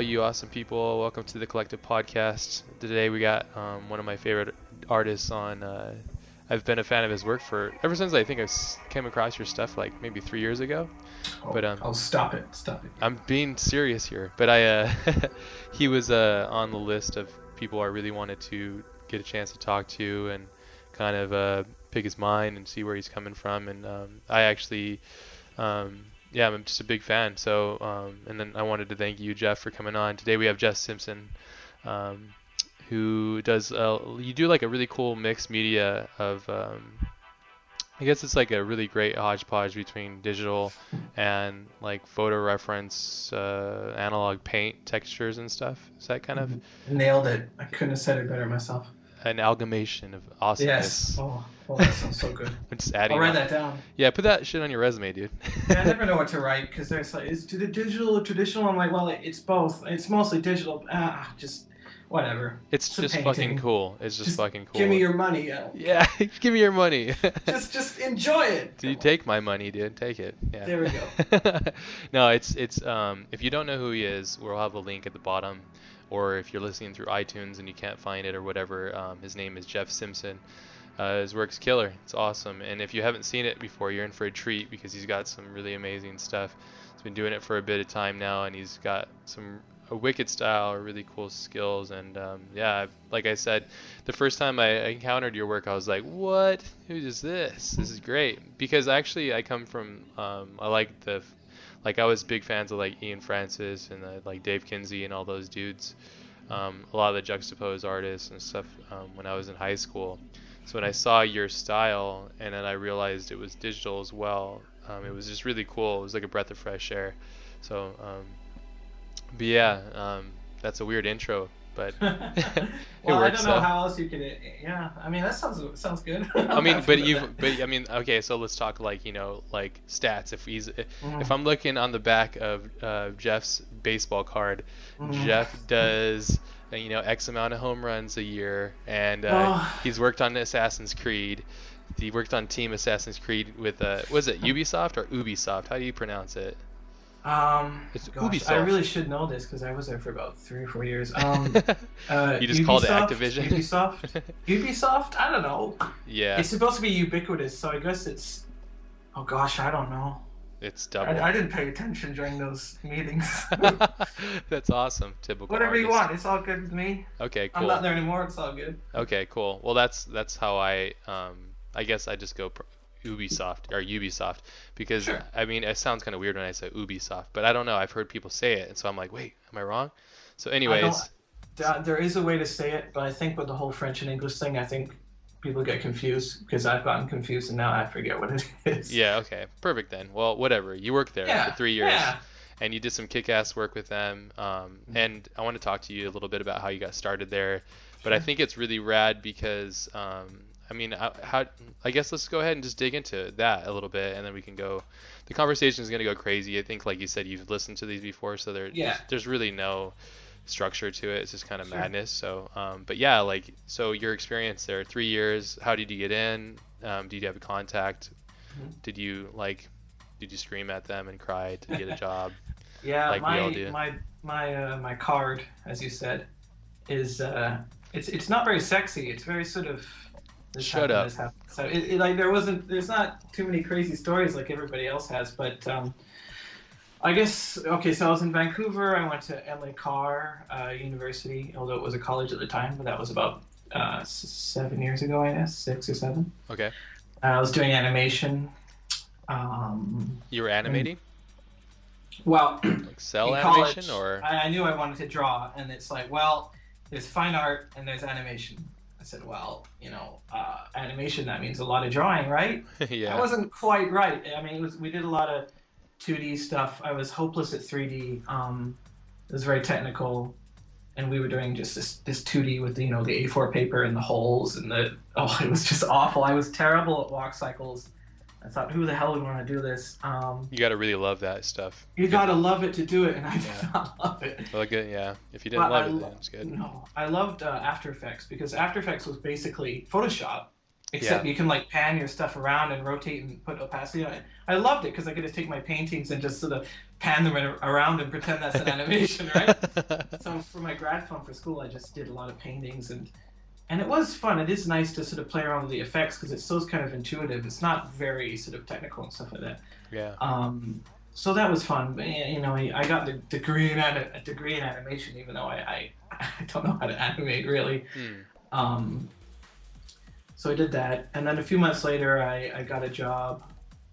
You awesome people! Welcome to the Collective Podcast. Today we got um, one of my favorite artists on. Uh, I've been a fan of his work for ever since I think I came across your stuff like maybe three years ago. Oh, But, um, oh, stop it, stop it. I'm being serious here, but I uh, he was uh, on the list of people I really wanted to get a chance to talk to and kind of uh, pick his mind and see where he's coming from. And um, I actually, um, yeah, I'm just a big fan. So, um, and then I wanted to thank you, Jeff, for coming on. Today we have Jeff Simpson, um, who does uh, you do like a really cool mixed media of. Um, I guess it's like a really great hodgepodge between digital and like photo reference, uh, analog paint textures and stuff. Is that kind of Nailed it. I couldn't have said it better myself. an amalgamation of awesomeness? Yes. Oh, oh, that sounds so good. I'm just adding. I'll write that. down. Yeah, put that shit on your resume, dude. Yeah, I never know what to write because there's like, is it digital or traditional? I'm like, well, it's both. It's mostly digital. Ah, just whatever. It's It's just fucking cool. It's just, Just fucking cool. Give me your money. Yeah, give me your money. just, just enjoy it. Do you take my money, dude? Take it. Yeah. There we go. no, it's it's um if you don't know who he is, we'll have a link at the bottom, or if you're listening through iTunes and you can't find it or whatever, um, his name is Jeff Simpson. Uh, his work's killer. It's awesome. And if you haven't seen it before, you're in for a treat because he's got some really amazing stuff. He's been doing it for a bit of time now, and he's got some a wicked style, really cool skills, and um, yeah, like I said, the first time I encountered your work, I was like, "What? Who is this? This is great." Because actually, I come from um, I like the like I was big fans of like Ian Francis and uh, like Dave Kinsey and all those dudes. Um, a lot of the juxtaposed artists and stuff um, when I was in high school. So when I saw your style and then I realized it was digital as well, um, it was just really cool. It was like a breath of fresh air. So, um, but yeah, um, that's a weird intro, but well, I don't know out. how else you could. Yeah, I mean that sounds sounds good. I mean, but you, but I mean, okay. So let's talk like you know, like stats. If he's, that. if I'm looking on the back of uh, Jeff's baseball card, Mm. Jeff does you know X amount of home runs a year, and uh, Oh. he's worked on Assassin's Creed. He worked on Team Assassin's Creed with uh, was it Ubisoft or Ubisoft? How do you pronounce it? Um, It's gosh, I really should know this because I was there for about three or four years. Um, uh, You just called it Ubisoft? Activision? Ubisoft. Ubisoft. I don't know. yeah, It's supposed to be ubiquitous, so I guess it's. Oh gosh, I don't know. It's double. I, I didn't pay attention during those meetings. That's awesome. Typical. Whatever you want, it's all good with me. Okay, cool. I'm not there anymore. It's all good. Okay, cool. Well, that's that's how I um I guess I just go pro- Ubisoft or Ubisoft because Sure. I mean it sounds kind of weird when I say Ubisoft, but I don't know. I've heard people say it, and so I'm like, wait, am I wrong? So, anyways, There is a way to say it, but I think with the whole French and English thing, I think people get confused because I've gotten confused and now I forget what it is. yeah, okay, perfect then. Well, whatever. You worked there Yeah, for three years, yeah. and you did some kick-ass work with them. Um, and I want to talk to you a little bit about how you got started there. But I think it's really rad because um, I mean, I, how I guess let's go ahead and just dig into that a little bit, and then we can go. The conversation is going to go crazy. I think, like you said, you've listened to these before, so there, Yeah. there's, there's really no structure to it. It's just kind of Sure. madness. So, um, but yeah, like so your experience there, three years. How did you get in? Um, did you have a contact? Mhm. Did you like? Did you scream at them and cry to get a job? Yeah, like we all my do. my my uh, my card, as you said, is uh, it's it's not very sexy. It's very sort of. This Shut happened, up. So it, it, like there wasn't there's not too many crazy stories like everybody else has, but um, I guess okay. So I was in Vancouver. I went to Emily Carr uh, University, although it was a college at the time, but that was about uh, seven years ago, I guess, six or seven. Okay, Uh, I was doing animation. Um, you were animating, well, like cell animation, college, or I, I knew I wanted to draw, and it's like, well, there's fine art and there's animation. I said, well, you know, uh, animation that means a lot of drawing, right? yeah. I wasn't quite right. I mean, it was we did a lot of 2D stuff. I was hopeless at 3D. Um, it was very technical, and we were doing just this this 2D with the, you know the A4 paper and the holes and the oh, it was just awful. I was terrible at walk cycles. I thought, who the hell would want to do this? Um, You gotta really love that stuff. you gotta love it to do it, and I did Yeah. not love it. Like it, yeah. If you didn't But love I it, lo- then it's good. No, I loved uh, After Effects because After Effects was basically Photoshop, except Yeah. you can like pan your stuff around and rotate and put opacity on it. I loved it because I could just take my paintings and just sort of pan them around and pretend that's an animation, right? so for my grad film for school, I just did a lot of paintings and and it was fun. It is nice to sort of play around with the effects because it's so kind of intuitive. It's not very sort of technical and stuff like that. yeah. Um, so that was fun. But, you know, I I got the degree in a degree in animation, even though I, I, I don't know how to animate really. Hmm. Um, so I did that, and then a few months later, I, I got a job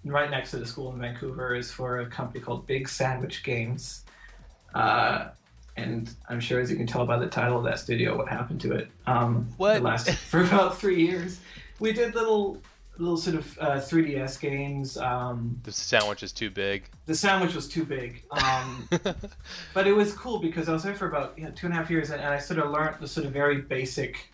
right next to the school in Vancouver. is for a company called Big Sandwich Games, uh, and I'm sure, as you can tell by the title of that studio, what happened to it. Um, What? It lasted for about three years. We did little little sort of uh, 3DS games. Um, The sandwich is too big. the sandwich was too big. Um, but it was cool because I was there for about you know, two and a half years, and, and I sort of learned the sort of very basic,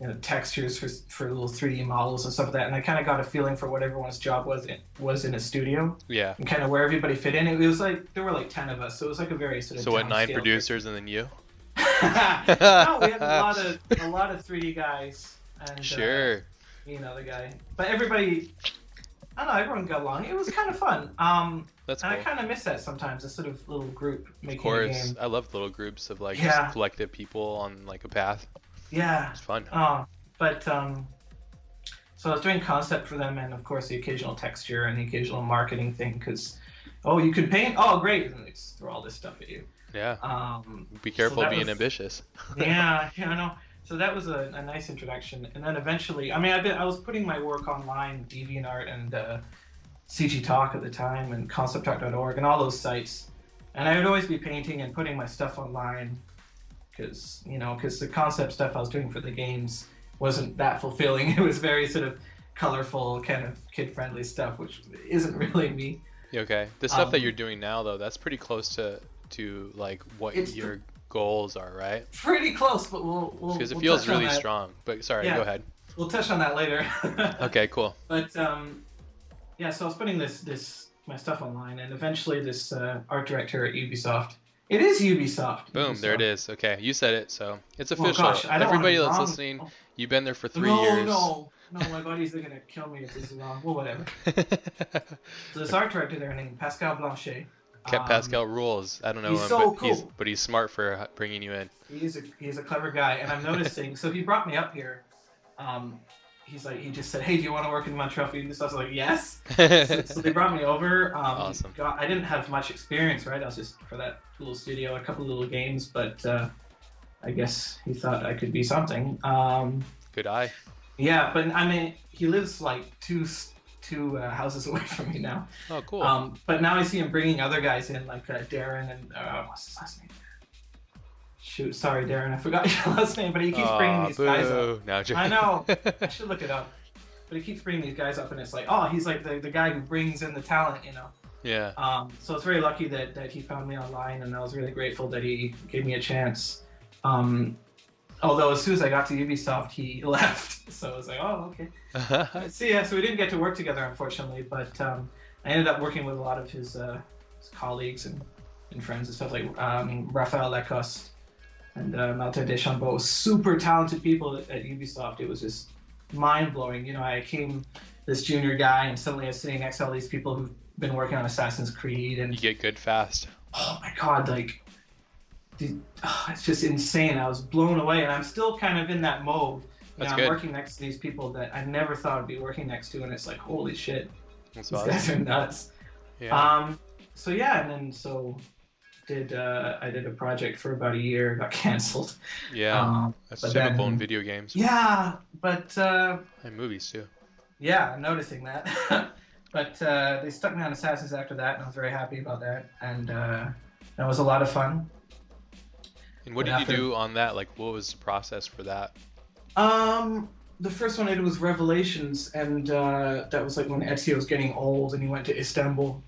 you know, textures for for little three D models and stuff like that. And I kind of got a feeling for what everyone's job was in, was in a studio yeah. and kind of where everybody fit in. It was like there were like ten of us, so it was like a very sort of So what? Nine producers and then you? no, we had a lot of a lot of three D guys and uh, Sure. me and other guy, but everybody. I don't know. Everyone got along. It was kind of fun. Um, That's and cool. I kind of miss that sometimes. A sort of little group making Of course. I love little groups of like Yeah. just collective people on like a path. Yeah. It's fun. Oh, but um, so I was doing concept for them, and of course the occasional texture and the occasional marketing thing. Because, oh, you can paint. Oh, great! And they just throw all this stuff at you. Yeah. Um, Be careful that being was- ambitious. yeah, yeah, I know. So that was a, a nice introduction, and then eventually, I mean, I've been, I was putting my work online, DeviantArt and uh, CG Talk at the time, and ConceptArt.org, and all those sites, and I would always be painting and putting my stuff online, because you know, because the concept stuff I was doing for the games wasn't that fulfilling. It was very sort of colorful, kind of kid-friendly stuff, which isn't really me. Okay. The stuff that Um, you're doing now though, that's pretty close to to like what your goals are, right? Pretty close, but we'll we'll. Because it we'll feels touch really strong. But sorry, Yeah. go ahead. We'll touch on that later. Okay, cool. But um, yeah, so I was putting this this my stuff online, and eventually this uh, art director at Ubisoft. It is Ubisoft. Boom, there it is. Okay, you said it, so it's Well, official. gosh, Everybody that's wrong. listening, you've been there for three no, years. No, no, my buddies are gonna kill me if this is wrong. Well, whatever. So this art director there named Pascal Blanchet. Kept um, Pascal rules. I don't know he's him, so but he's but he's smart for bringing you in. He's a he's a clever guy, and I'm noticing. so he brought me up here. Um, he's like he just said, "Hey, do you want to work in Montreal for Ubisoft?" I was like, "Yes." so, so they brought me over. Um, Awesome. Got, I didn't have much experience, right? I was just for that little studio, a couple little games, but uh, I guess he thought I could be something. Um, Good eye. yeah, but I mean, he lives like two two uh, houses away from me now. Oh, cool. Um, but now I see him bringing other guys in, like uh, Darren and uh, what's his last name? Shoot, sorry, Darren, I forgot your last name, but he keeps bringing these guys up. No, I'm joking. I know. I should look it up. But he keeps bringing these guys up, and it's like, oh, he's like the, the guy who brings in the talent, you know. yeah. Um, so it's very lucky that, that he found me online, and I was really grateful that he gave me a chance. Um, although as soon as I got to Ubisoft, he left, so I was like, oh, okay. See, yeah, so we didn't get to work together, unfortunately, but um, I ended up working with a lot of his, uh, his colleagues and, and friends and stuff like um, Raphael Lacoste and uh, Martin Deschambault. Super talented people at, at Ubisoft. It was just mind blowing. You know, I came this junior guy, and suddenly I was sitting next to all these people who've been working on Assassin's Creed, and you get good fast. oh my god, like, the, oh, it's just insane. I was blown away, and I'm still kind of in that mode. You That's know. I'm working next to these people that I never thought I'd be working next to, and it's like, holy shit, That's these awesome. guys are nuts. Yeah. Um, so yeah, and then so did uh, I did a project for about a year, got canceled. yeah. Um, That's typical in video games yeah, but uh, and movies too. yeah, I'm noticing that. but uh, they stuck me on Assassins after that, and I was very happy about that, and uh, that was a lot of fun. And what did you do on that? Like, what was the process for that? Um, the first one I did was Revelations, and uh, that was like when Ezio was getting old and he went to Istanbul.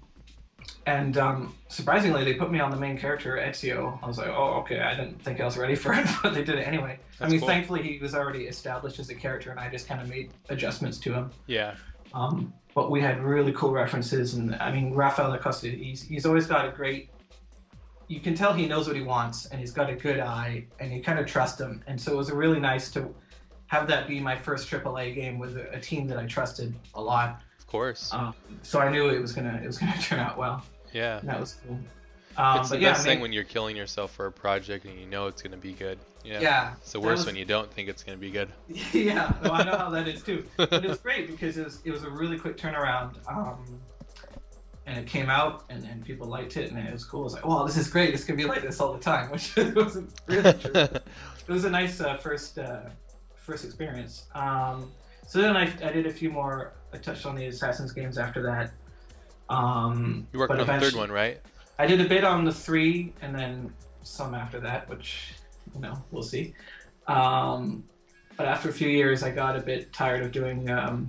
And um, surprisingly, they put me on the main character, Ezio. I was like, oh, okay, I didn't think I was ready for it, but they did it anyway. I mean, cool. thankfully, he was already established as a character, and I just kind of made adjustments to him. Yeah. Um, but we had really cool references, and I mean, Raphael Lacoste, he's, he's always got a great. You can tell he knows what he wants, and he's got a good eye, and you kind of trust him. And so it was really nice to have that be my first AAA game with a, a team that I trusted a lot. Of course. Um, so I knew it was gonna it was gonna turn out well. yeah. And that was cool. Um, it's the yeah, best thing when you're killing yourself for a project and you know it's gonna be good. Yeah. yeah, It's the worst was- when you don't think it's gonna be good. yeah, no, I know how that is too. But it was great because it was it was a really quick turnaround. Um, and it came out and, and people liked it and it was cool. It was like, wow, this is great. It's gonna be like this all the time, which wasn't really true. it was a nice uh, first uh, first experience. Um, so then I, I did a few more. I touched on the Assassin's games after that. Um, you worked on the third one, right? I did a bit on the three, and then some after that, which you know we'll see. Um, but after a few years, I got a bit tired of doing um,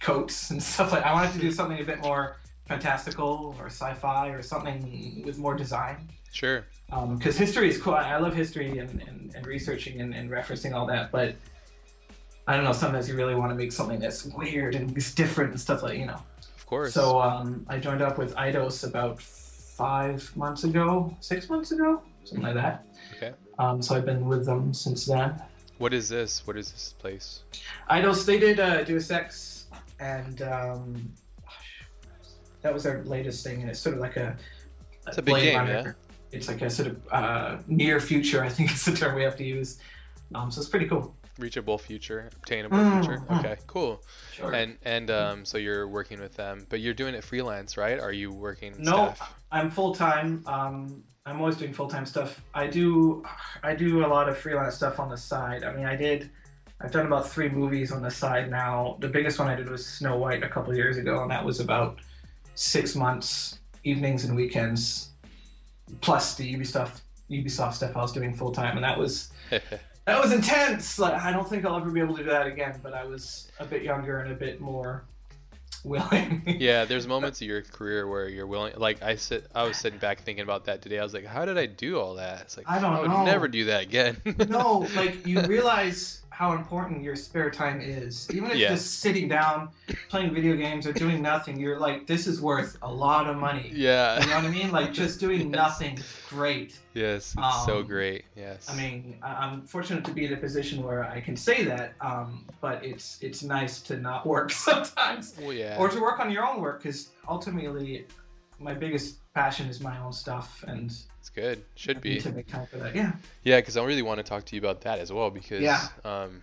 coats and stuff like. I wanted to do something a bit more fantastical or sci-fi or something with more design. Sure. Because history is cool. I I love history and, and, and researching and, and referencing all that, but I don't know. Sometimes you really want to make something that's weird and is different and stuff like you know. Of course. So um, I joined up with Eidos about five months ago, six months ago, something like that. Okay. Um, so I've been with them since then. what is this? What is this place? Eidos, they did uh, Deus Ex, and um, that was their latest thing, and it's sort of like a. It's a big game, yeah? It's like a sort of uh, near future, I think is the term we have to use. Um, so it's pretty cool. Reachable future, obtainable Mm, future. mm. Okay, cool. Sure. And and um, so you're working with them, but you're doing it freelance, right? Are you working No, staff? I'm full time. Um, I'm always doing full time stuff. I do, I do a lot of freelance stuff on the side. I mean, I did. I've done about three movies on the side now. The biggest one I did was Snow White a couple years ago, and that was about six months, evenings and weekends, plus the Ubisoft Ubisoft stuff I was doing full time, and that was that was intense. Like I don't think I'll ever be able to do that again. But I was a bit younger and a bit more willing. yeah, there's moments of your career where you're willing. Like I sit, I was sitting back thinking about that today. I was like, how did I do all that? It's like I don't would know. never do that again. no, like you realize how important your spare time is. Even if Yeah. just sitting down, playing video games or doing nothing, you're like, this is worth a lot of money. yeah. You know what I mean? Like just doing Yes. nothing, is great. Yes, it's so Um, great. Yes. I mean, I'm fortunate to be in a position where I can say that, um, but it's it's nice to not work sometimes, well, yeah. or to work on your own work, because ultimately, my biggest passion is my own stuff, and it's good. Should be. to make time for that. Yeah. Yeah, because I really want to talk to you about that as well. Because Yeah. um,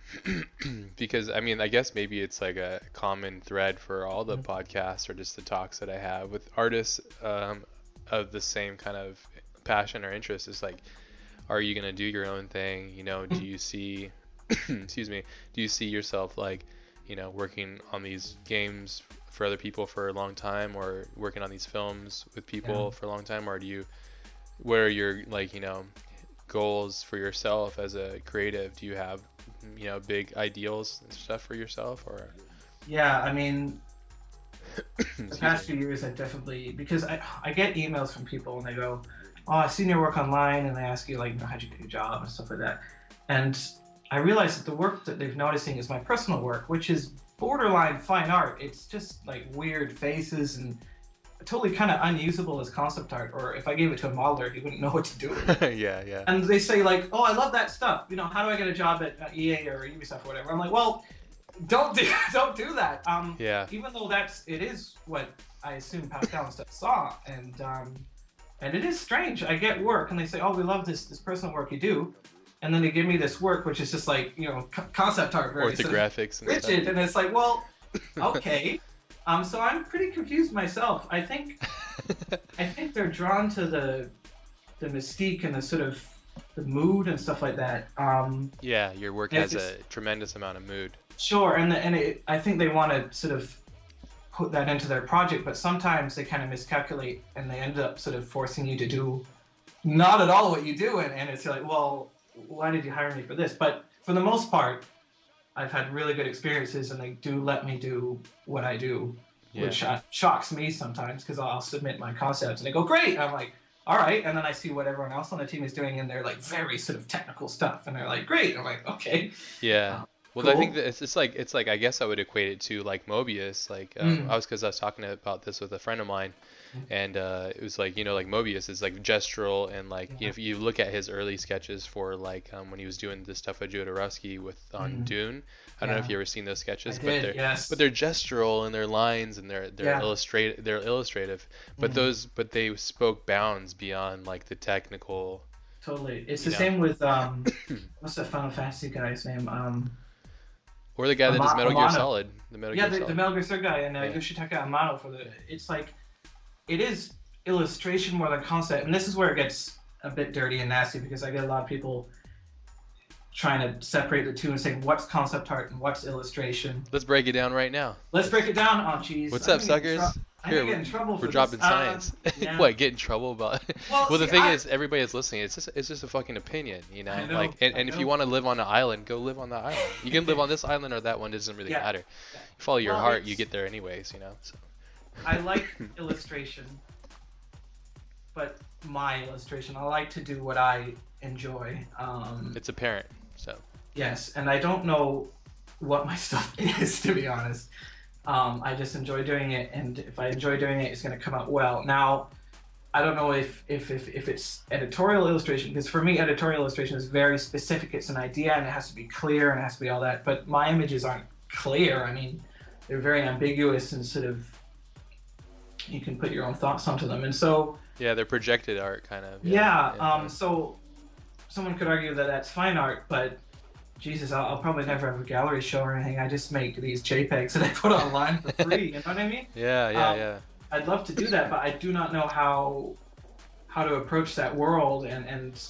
because I mean, I guess maybe it's like a common thread for all the Mhm. podcasts or just the talks that I have with artists um, of the same kind of passion or interest. Is like, are you gonna do your own thing? You know, do you see, excuse me, do you see yourself like, you know, working on these games for other people for a long time, or working on these films with people Yeah. for a long time, or do you, what are your like, you know, goals for yourself as a creative? Do you have, you know, big ideals and stuff for yourself, or? Yeah, I mean, the past few years I definitely because I I get emails from people and they go, "Oh, I've seen your work online," and they ask you like, you know, "How'd you get your job?" and stuff like that. And I realize that the work that they're noticing is my personal work, which is borderline fine art. It's just like weird faces and totally kind of unusable as concept art. Or if I gave it to a modeler, he wouldn't know what to do with it. yeah, yeah. and they say like, "Oh, I love that stuff. You know, how do I get a job at uh, EA or Ubisoft or whatever?" I'm like, "Well, don't do don't do that." Um, Yeah. even though that's it is what I assume Pascal and stuff saw, and um, and it is strange. I get work, and they say, "Oh, we love this this personal work you do," and then they give me this work, which is just like you know co- concept art, very Orthographics and rigid, and it's like, well, okay. Um, so I'm pretty confused myself. I think I think they're drawn to the the mystique and the sort of the mood and stuff like that. Um, yeah, your work has a tremendous amount of mood. Sure, and the, and it, I think they want to sort of put that into their project, but sometimes they kind of miscalculate and they end up sort of forcing you to do not at all what you do, and, and it's like, well, why did you hire me for this? But for the most part, I've had really good experiences, and they do let me do what I do, Yeah. which uh, shocks me sometimes because I'll submit my concepts and they go great. I'm like, all right, and then I see what everyone else on the team is doing, and they're like very sort of technical stuff, and they're like, great. I'm like, okay. Yeah. Well, I think that it's, it's like it's like I guess I would equate it to like Moebius. Like um, Mm. I was because I was talking about this with a friend of mine. And uh, it was like you know like Moebius is like gestural and like Yeah. if you look at his early sketches for like um, when he was doing the stuff with Jodorowsky with on Mm. Dune. I don't know if you ever seen those sketches, but they're yes. but they're gestural and they're lines and they're they're Yeah. illustrate they're illustrative. But Mhm. those but they spoke bounds beyond like the technical. Totally. It's the know. same with um, what's that Final Fantasy guy's name? Um, Or the guy that does Ama- Metal Gear Solid. The Metal yeah, Gear the, Solid. the Metal Gear Solid guy and uh, Yeah. Yoshitaka Amano for the. It's like, it is illustration more than concept, and this is where it gets a bit dirty and nasty because I get a lot of people trying to separate the two and saying what's concept art and what's illustration. Let's break it down right now. Let's break it down. Oh, jeez. What's I'm up, gonna get in suckers? I'm Here, in trouble for We're this. dropping Uh, science. yeah. what? Get in trouble about? Well, Well, the thing I- is, everybody that's listening, it's just it's just a fucking opinion, you know. Know, like, and, I and if you want to live on an island, go live on the island. You can live on this island or that one. Doesn't really Yeah. matter. You follow your Well, heart, you get there anyways, you know. So. I like illustration, but my illustration. I like to do what I enjoy. Um, It's apparent. So. yes, and I don't know what my stuff is to be honest. Um, I just enjoy doing it, and if I enjoy doing it, it's going to come out well. Now, I don't know if if if, if it's editorial illustration because for me, editorial illustration is very specific. It's an idea, and it has to be clear, and it has to be all that. But my images aren't clear. I mean, they're very ambiguous and sort of you can put your own thoughts onto them, and so. Yeah, they're projected art, kind of. Yeah, yeah. um, so someone could argue that that's fine art, but Jesus, I'll, I'll probably never have a gallery show or anything. I just make these JPEGs that I put online for free. you know what I mean? Yeah, yeah, um, yeah. I'd love to do that, but I do not know how how to approach that world. And and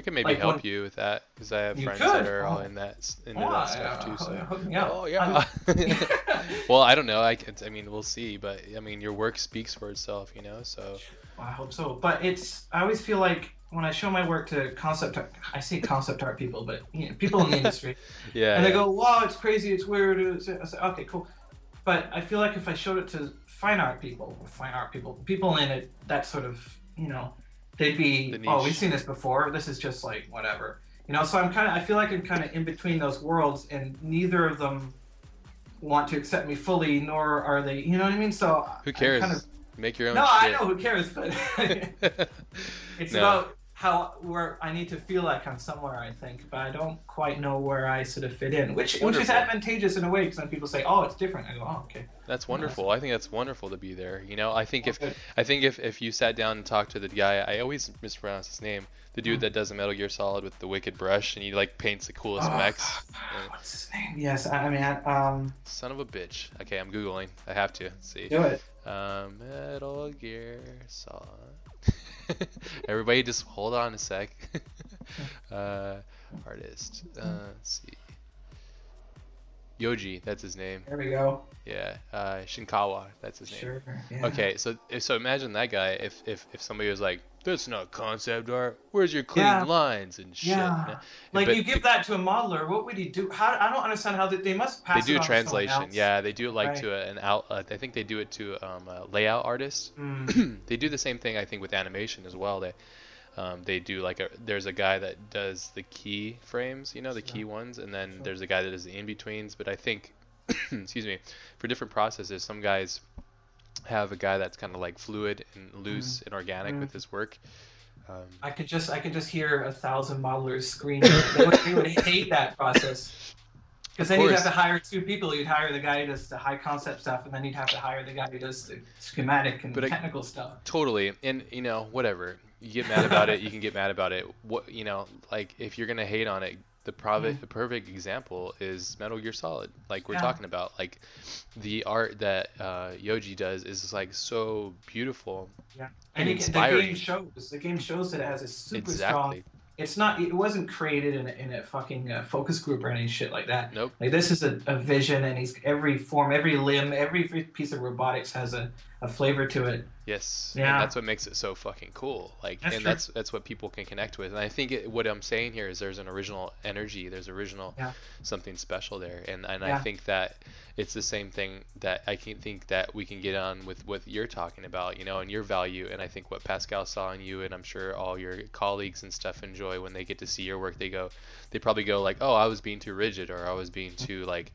I can maybe like help when- you with that because I have friends could. that are all in that into Oh, that stuff yeah, too. So. hook. Oh yeah. well, I don't know. I can. I mean, we'll see. But I mean, your work speaks for itself, you know. So. I hope so. But it's I always feel like when I show my work to concept art, I say concept art people, but you know, people in the industry. Yeah. and they go, "Wow, it's crazy, it's weird." It's, I say, "Okay, cool," but I feel like if I showed it to fine art people, fine art people, people in it, that sort of, you know, they'd be, The "Oh, we've seen this before. This is just like whatever," you know. So I'm kind of, I feel like I'm kind of in between those worlds, and neither of them want to accept me fully, nor are they, you know what I mean? So Who cares? Kind of, Make your own no, I know who cares, but it's No. about how where I need to feel like I'm somewhere. I think, but I don't quite know where I sort of fit in, which which is advantageous in a way because when people say, "Oh, it's different," I go, "Oh, okay." That's wonderful. I think that's wonderful to be there. You know, I think if I think if, if you sat down and talked to the guy, I always mispronounce his name, the dude Mhm. that does the Metal Gear Solid with the wicked brush and he like paints the coolest Oh, mechs. Yeah. What's his name? Yes, I, I mean, I, um, Son of a bitch. Okay, I'm googling. I have to see. do it. Um, Metal Gear Solid. Everybody, just hold on a sec. uh, artist. Uh, let's see. Yoji, that's his name. There we go. Yeah. Uh, Shinkawa, that's his name. Sure. Yeah. Okay, so so imagine that guy if if if somebody was like, "That's not concept art. Where's your clean Yeah. lines and shit?" Yeah. Like But you give that to a modeler, what would he do? How I don't understand how they, they must They pass. do it on to someone translation. Yeah, they do it like Right. to a, an out. Uh, I think they do it to um, a layout artist. Mm. they do the same thing I think with animation as well. They um, they do like a there's a guy that does the key frames, you know, the key ones, and then Sure. there's a guy that does the in betweens. But I think, excuse me, for different processes, some guys have a guy that's kind of like fluid and loose and organic Mm. with his work. Um, I could just I could just hear a thousand modelers screaming. they, would, they would hate that process. Because then you'd have to hire two people. You'd hire the guy who does the high concept stuff, and then you'd have to hire the guy who does the schematic and But I- technical stuff. Totally, and you know, whatever. You get mad about it, you can get mad about it. What you know, like if you're gonna hate on it, the private, Mhm. the perfect example is Metal Gear Solid. Like we're Yeah. talking about, like the art that uh, Yoji does is like so beautiful. And and it, the game shows the game shows that it has a super strong. exactly. It's not. It wasn't created in a, in a fucking uh, focus group or any shit like that. Nope. Like this is a, a vision, and he's every form, every limb, every piece of robotics has a, a flavor to it. Yes. Yeah. And that's what makes it so fucking cool. Like, That's and true. that's that's what people can connect with. And I think it, what I'm saying here is there's an original energy. There's original Yeah. something special there. And and I think that it's the same thing that I can think that we can get on with what you're talking about, you know, and your value. And I think what Pascal saw in you, and I'm sure all your colleagues and stuff enjoy when they get to see your work. They go, they probably go like, oh, I was being too rigid, or I was being too like.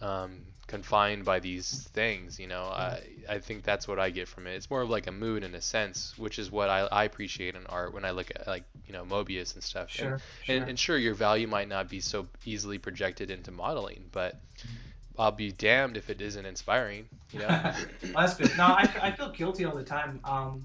Um, confined by these things you know I, I think that's what i get from it it's more of like a mood in a sense which is what i, I appreciate in art when i look at like you know Moebius and stuff Sure, and, sure. And, and sure your value might not be so easily projected into modeling but i'll be damned if it isn't inspiring you know Well, that's good. No, I, I feel guilty all the time um,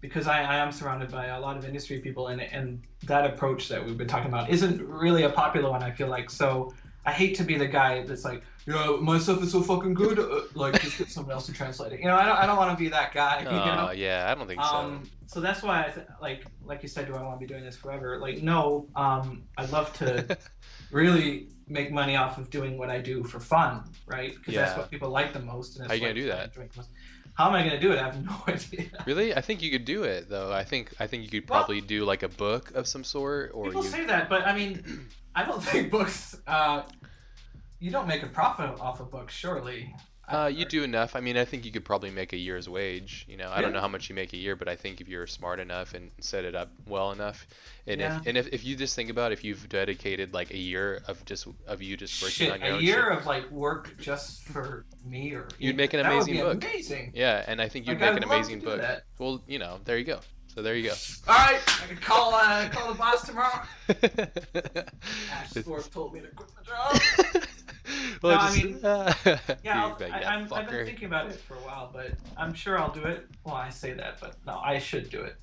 because I, I am surrounded by a lot of industry people, and and that approach that we've been talking about isn't really a popular one. I feel like so. I hate to be the guy that's like, you know, my stuff is so fucking good. Uh, like, just get someone else to translate it. You know, I don't, I don't want to be that guy. You know? Yeah i don't think so. Um, so that's why I th- like like you said, do I want to be doing this forever? Like, no. Um, I'd love to really make money off of doing what I do for fun, right? Because that's what people like the most. And How you gonna do that? enjoy the most. How am I gonna do it? I have no idea. really i think you could do it though i think i think you could Well- probably do like a book of some sort or People you say that, but I mean, I don't think books. Uh, you don't make a profit off of books, surely. Uh, you do enough. I mean, I think you could probably make a year's wage. You know, I don't know how much you make a year, but I think if you're smart enough and set it up well enough, and Yeah. if and if, if you just think about if you've dedicated like a year of just of you just working Shit, on your a year shit, of like work just for me, or You'd make an that amazing book. Amazing. yeah, and I think you'd Like, make I'd an amazing book. that. Well, you know, there you go. So there you go. All right, I can call uh, call the boss tomorrow. Ash told me to quit the job. well, No, I just, mean, uh, Yeah, you'd be I'll, like, I, I'm, I've been thinking about it for a while, but I'm sure I'll do it. Well, I say that, but no, I should do it.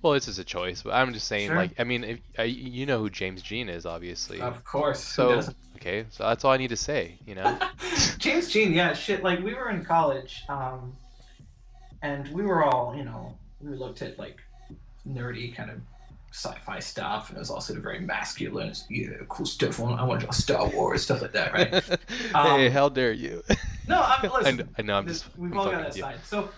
Well, this is a choice, but I'm just saying, Sure. like, I mean, if, I, you know who James Jean is, obviously. Of course. So okay, so that's all I need to say. You know. James Jean, yeah, shit. Like we were in college, um, and we were all, you know, we looked at like nerdy kind of sci-fi stuff, and it was also very masculine. It's, yeah, cool stuff. I want to draw Star Wars stuff like that, right? hey, Um, how dare you? No, I'm I, listen. know, I know. I'm this- just. we've I'm all got that side. So,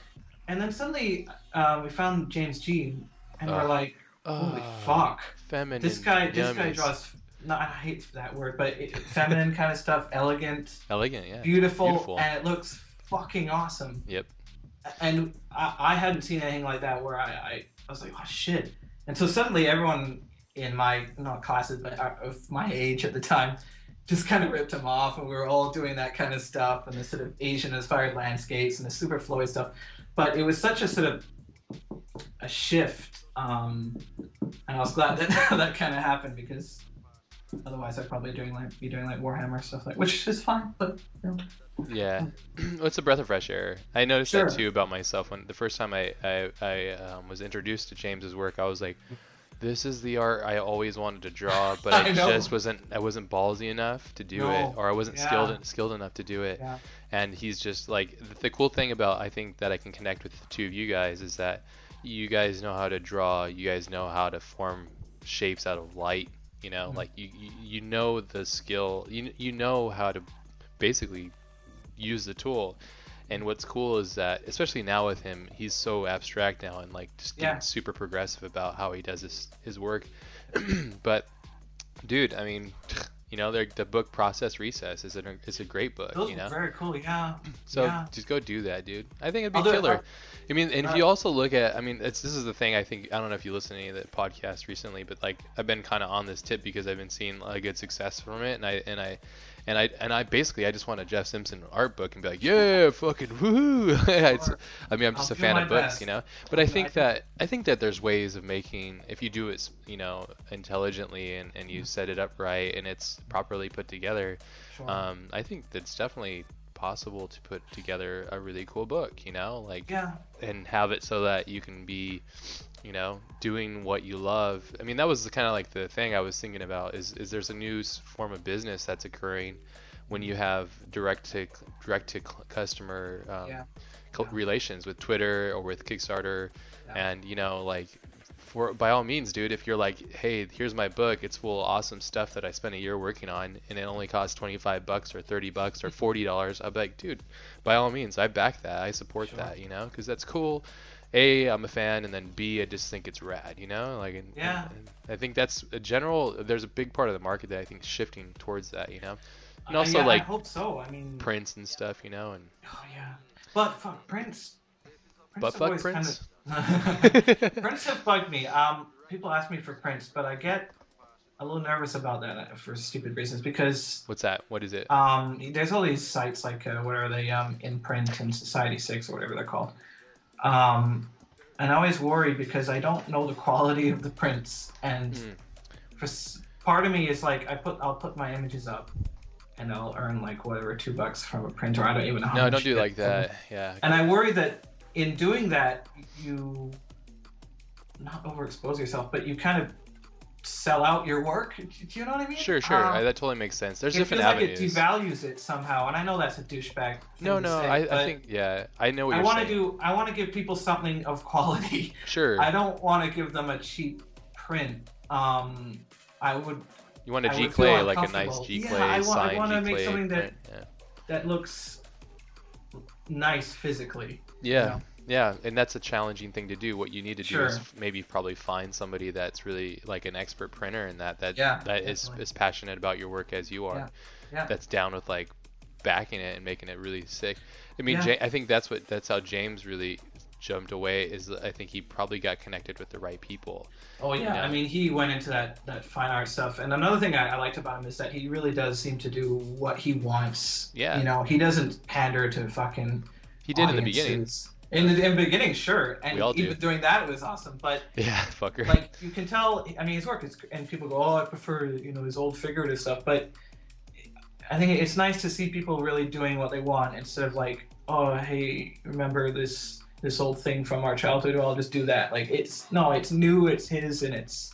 and then suddenly uh, we found James Jean, and we're like, holy Ah, fuck. Feminine. This guy, this guy draws. No, I hate that word, but it, feminine kind of stuff, elegant, elegant. Yeah. beautiful, Beautiful. and it looks fucking awesome. Yep. And I, I hadn't seen anything like that where I, I, I was like, oh shit. And so suddenly everyone in my not classes, but of my age at the time, just kind of ripped him off, and we were all doing that kind of stuff, and the sort of Asian-inspired landscapes and the super flowy stuff. But it was such a sort of a shift, um, and I was glad that that kind of happened because otherwise I'd probably doing like be doing like Warhammer stuff like, which is fine, but you know. Yeah. it's a breath of fresh air. I noticed Sure. that too about myself when the first time I I, I um, was introduced to James's work. I was like, this is the art I always wanted to draw, but I, I just wasn't I wasn't ballsy enough to do No. it, or I wasn't Yeah. skilled skilled enough to do it. Yeah. and he's just like the, the cool thing about I think that I can connect with the two of you guys is that you guys know how to draw, you guys know how to form shapes out of light, you know, Mhm. like you, you you know the skill, you you know how to basically use the tool. And what's cool is that, especially now with him, he's so abstract now and like just getting Yeah. super progressive about how he does his his work. but, dude, I mean, you know, the book Process Recess is a is a great book. Those you know, very cool. Yeah. so yeah. just go do that, dude. I think it'd be I'll killer. I'll- mean, and if uh, you also look at, I mean, it's this is the thing. I think I don't know if you listen to any of the podcasts recently, but like I've been kind of on this tip because I've been seeing a good success from it, and I and I and I and I basically I just want a Jeff Simpson art book and be like, yeah, fucking woohoo. Sure. I mean, I'm just I'll a fan of books, best. you know. But I think I think- that I think that there's ways of making if you do it, you know, intelligently and and you set it up right and it's properly put together. Sure. Um, I think that's definitely possible to put together a really cool book, you know, like yeah. and have it so that you can be, you know, doing what you love. I mean, that was kind of like the thing I was thinking about is is there's a new form of business that's occurring when you have direct to direct to customer um, Yeah. Yeah. relations with Twitter or with Kickstarter, Yeah. and you know, like for by all means, dude, if you're like, hey, here's my book, it's full of awesome stuff that I spent a year working on, and it only costs 25 bucks or 30 bucks or 40 dollars, I'd be like, dude, by all means, I back that, I support Sure. that, you know, because that's cool. A, I'm a fan, and then B, I just think it's rad, you know, like, and, Yeah. and I think that's a general. There's a big part of the market that I think is shifting towards that, you know, and Uh, also yeah, I like hope so. I mean, prints and stuff, you know, and oh yeah, but fuck prints. prints have fuck prints? Kinda... prints have bugged me. Um, people ask me for prints, but I get a little nervous about that uh, for stupid reasons because What's that? What is it? um, there's all these sites like uh, what are they um, INPRNT and Society Six or whatever they're called. Um, and I always worry because I don't know the quality of the prints, and Hmm. for part of me is like I put I'll put my images up, and I'll earn like whatever two bucks from a printer. I don't even know. How No, don't do you it get like from- that. Yeah. And I worry that in doing that you not overexpose yourself, but you kind of sell out your work. Do you know what I mean? Sure, sure. Um, I, that totally makes sense. There's it different avenues. like it devalues it somehow, and I know that's a douchebag. No, to no. say, I, I think yeah. I know what I want to do. I want to give people something of quality. Sure. I don't want to give them a cheap print. Um, I would you want a giclée, like a nice. G Yeah, clay I wa- I wanna make something that- print, Yeah. that looks nice physically. Yeah. know? Yeah, and that's a challenging thing to do. What you need to do is maybe probably find somebody that's really like an expert printer and that that Yeah, that is as passionate about your work as you are. Yeah, yeah. That's down with like backing it and making it really sick. I mean. Ja- I think that's what that's how James really jumped away. Is I think he probably got connected with the right people. Oh yeah. Yeah. I mean he went into that that fine art stuff, and another thing I, I liked about him is that he really does seem to do what he wants. Yeah. You know, he doesn't pander to fucking. He did in the beginning. In the, in the beginning, sure, and even do. doing that it was awesome. But Yeah, fucker. like you can tell, I mean, his work is, and people go, "Oh, I prefer you know his old figurative stuff." But I think it's nice to see people really doing what they want instead of like, "Oh, hey, remember this this old thing from our childhood? Well, I'll just do that." Like it's no, it's new, it's his, and it's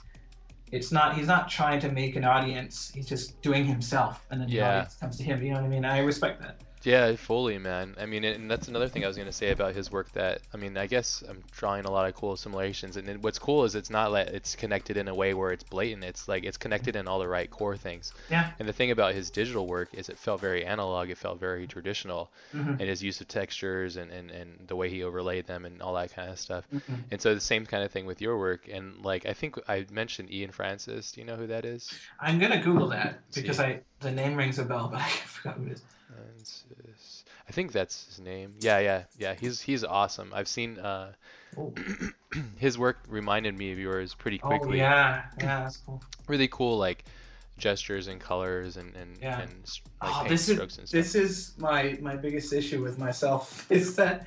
it's not. He's not trying to make an audience. He's just doing himself, and then the audience comes to him. You know what I mean? I respect that. Yeah, fully, man. I mean, and that's another thing I was gonna say about his work. That I mean, I guess I'm drawing a lot of cool simulations, and then what's cool is it's not like it's connected in a way where it's blatant. It's like it's connected in all the right core things. Yeah. And the thing about his digital work is it felt very analog. It felt very traditional, mm-hmm. and his use of textures and, and, and the way he overlaid them and all that kind of stuff. Mm-hmm. And so the same kind of thing with your work. And like I think I mentioned Ian Francis. Do you know who that is? I'm gonna Google that because See. I the name rings a bell, but I forgot who it is. I think that's his name. Yeah, yeah, yeah. He's he's awesome. I've seen uh, Oh. his work reminded me of yours pretty quickly. Oh quickly. yeah, yeah, that's cool. Really cool, like gestures and colors and and, Yeah. and like Oh, this strokes is and stuff. this is my my biggest issue with myself is that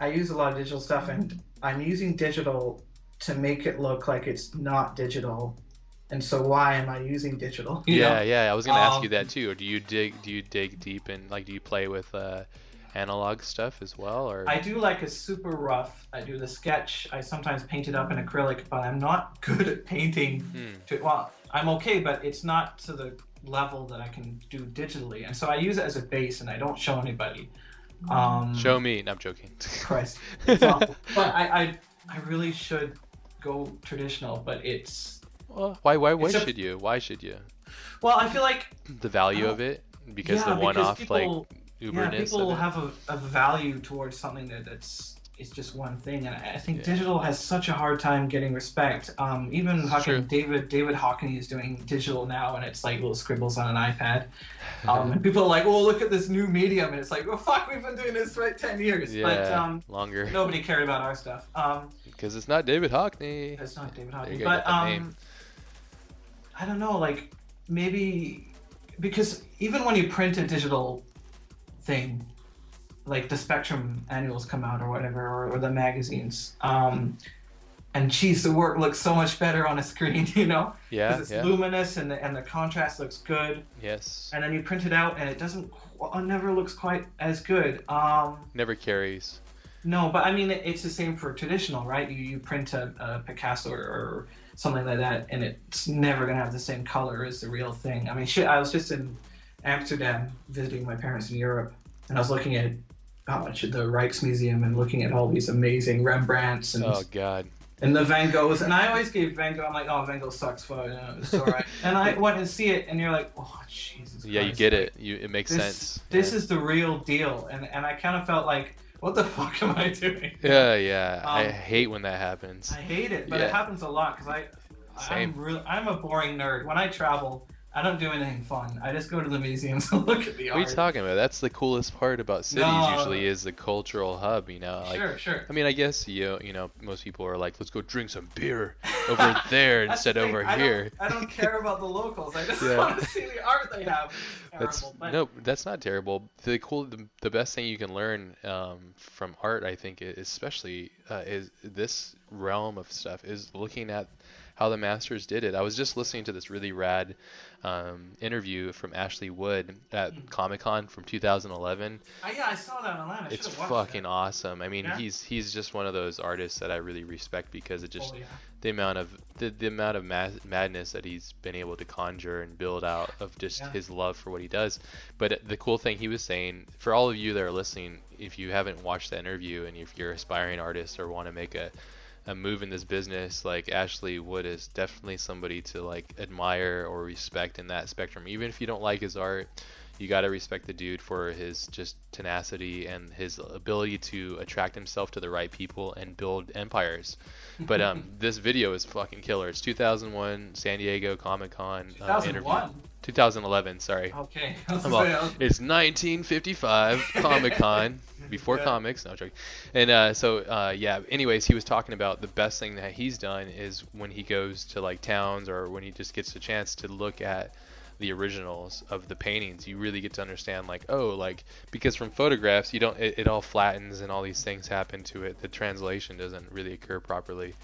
I use a lot of digital stuff and I'm using digital to make it look like it's not digital. And so why am I using digital? You yeah, know? yeah. I was gonna ask you Um, that too. Or do you dig do you dig deep and like do you play with uh, analog stuff as well? Or I do like a super rough. I do the sketch. I sometimes paint it up in acrylic, but I'm not good at painting. Hmm. To, well, I'm okay, but it's not to the level that I can do digitally. And so I use it as a base, and I don't show anybody. Um, show me. No, I'm joking. Christ. It's awful. but I, I, I really should go traditional, but it's well, why why why should you? Why should you? well. I feel like The value of it because yeah, the one-off people, like yeah, uberness people of have a, a value towards something that that's it's just one thing, and I think Yeah. digital has such a hard time getting respect. Um, even. David David Hockney is doing digital now, and it's like little scribbles on an iPad. Um, and people are like, "Oh, look at this new medium," and it's like, "Well, fuck, we've been doing this for like ten years." yeah, But um, longer nobody cared about our stuff. Um, because it's not David Hockney. It's not David Hockney, but I don't know, like maybe because even when you print a digital thing, like the Spectrum annuals come out or whatever, or, or the magazines, um, and geez, the work looks so much better on a screen, you know, Yeah, because it's yeah, luminous and the, and the contrast looks good, yes. and then you print it out and it doesn't, uh, never looks quite as good. Um, Never carries. no, but I mean, it's the same for traditional, right? You, you print a, a Picasso or, or something like that, and it's never going to have the same color as the real thing. I mean, shit, I was just in Amsterdam visiting my parents in Europe, and I was looking at how much the Rijksmuseum and looking at all these amazing Rembrandts and Oh God. and the Van Goghs, and I always gave Van Gogh. I'm like, oh, Van Gogh sucks, but you know, it's alright. and I went and see it, and you're like, oh, Jesus. Yeah, you get it. You it makes This, sense. this yeah. is the real deal, and and I kind of felt like, what the fuck am I doing? Yeah, yeah. I Um, hate when that happens. I hate it, but Yeah. it happens a lot because I, Same. I'm real. I'm a boring nerd. When I travel, I don't do anything fun. I just go to the museums and look at the art. What are you talking about? That's the coolest part about cities. No. Usually, is the cultural hub. You know, like sure, sure. I mean, I guess you you know most people are like, let's go drink some beer over there That's the instead over I don't- here. I don't care about the locals. I just Yeah. want to see the art they have. That's Terrible, but- no, that's not terrible. The cool, the, the best thing you can learn um, from art, I think, especially uh, is this realm of stuff, is looking at how the masters did it. I was just listening to this really rad um, interview from Ashley Wood at Mm. Comic Con from 2011. I, yeah, I saw that online. I It's fucking that. awesome. I mean, Yeah? he's he's just one of those artists that I really respect because it just Oh, yeah. the amount of the, the amount of ma- madness that he's been able to conjure and build out of just Yeah. his love for what he does. But the cool thing he was saying for all of you that are listening, if you haven't watched that interview and if you're aspiring artist or want to make a a move in this business, like Ashley Wood is definitely somebody to like admire or respect in that spectrum. Even if you don't like his art, you got to respect the dude for his just tenacity and his ability to attract himself to the right people and build empires. But um, this video is fucking killer. It's 2001 San Diego Comic Con uh, interview. 2011, sorry. Okay. I was I'm gonna all- it's 1955 Comic Con before Yeah. comics. No I'm. And uh, so uh, yeah. Anyways, he was talking about the best thing that he's done is when he goes to like towns or when he just gets a chance to look at the originals of the paintings. You really get to understand like oh like because from photographs you don't it, it all flattens and all these things happen to it. The translation doesn't really occur properly.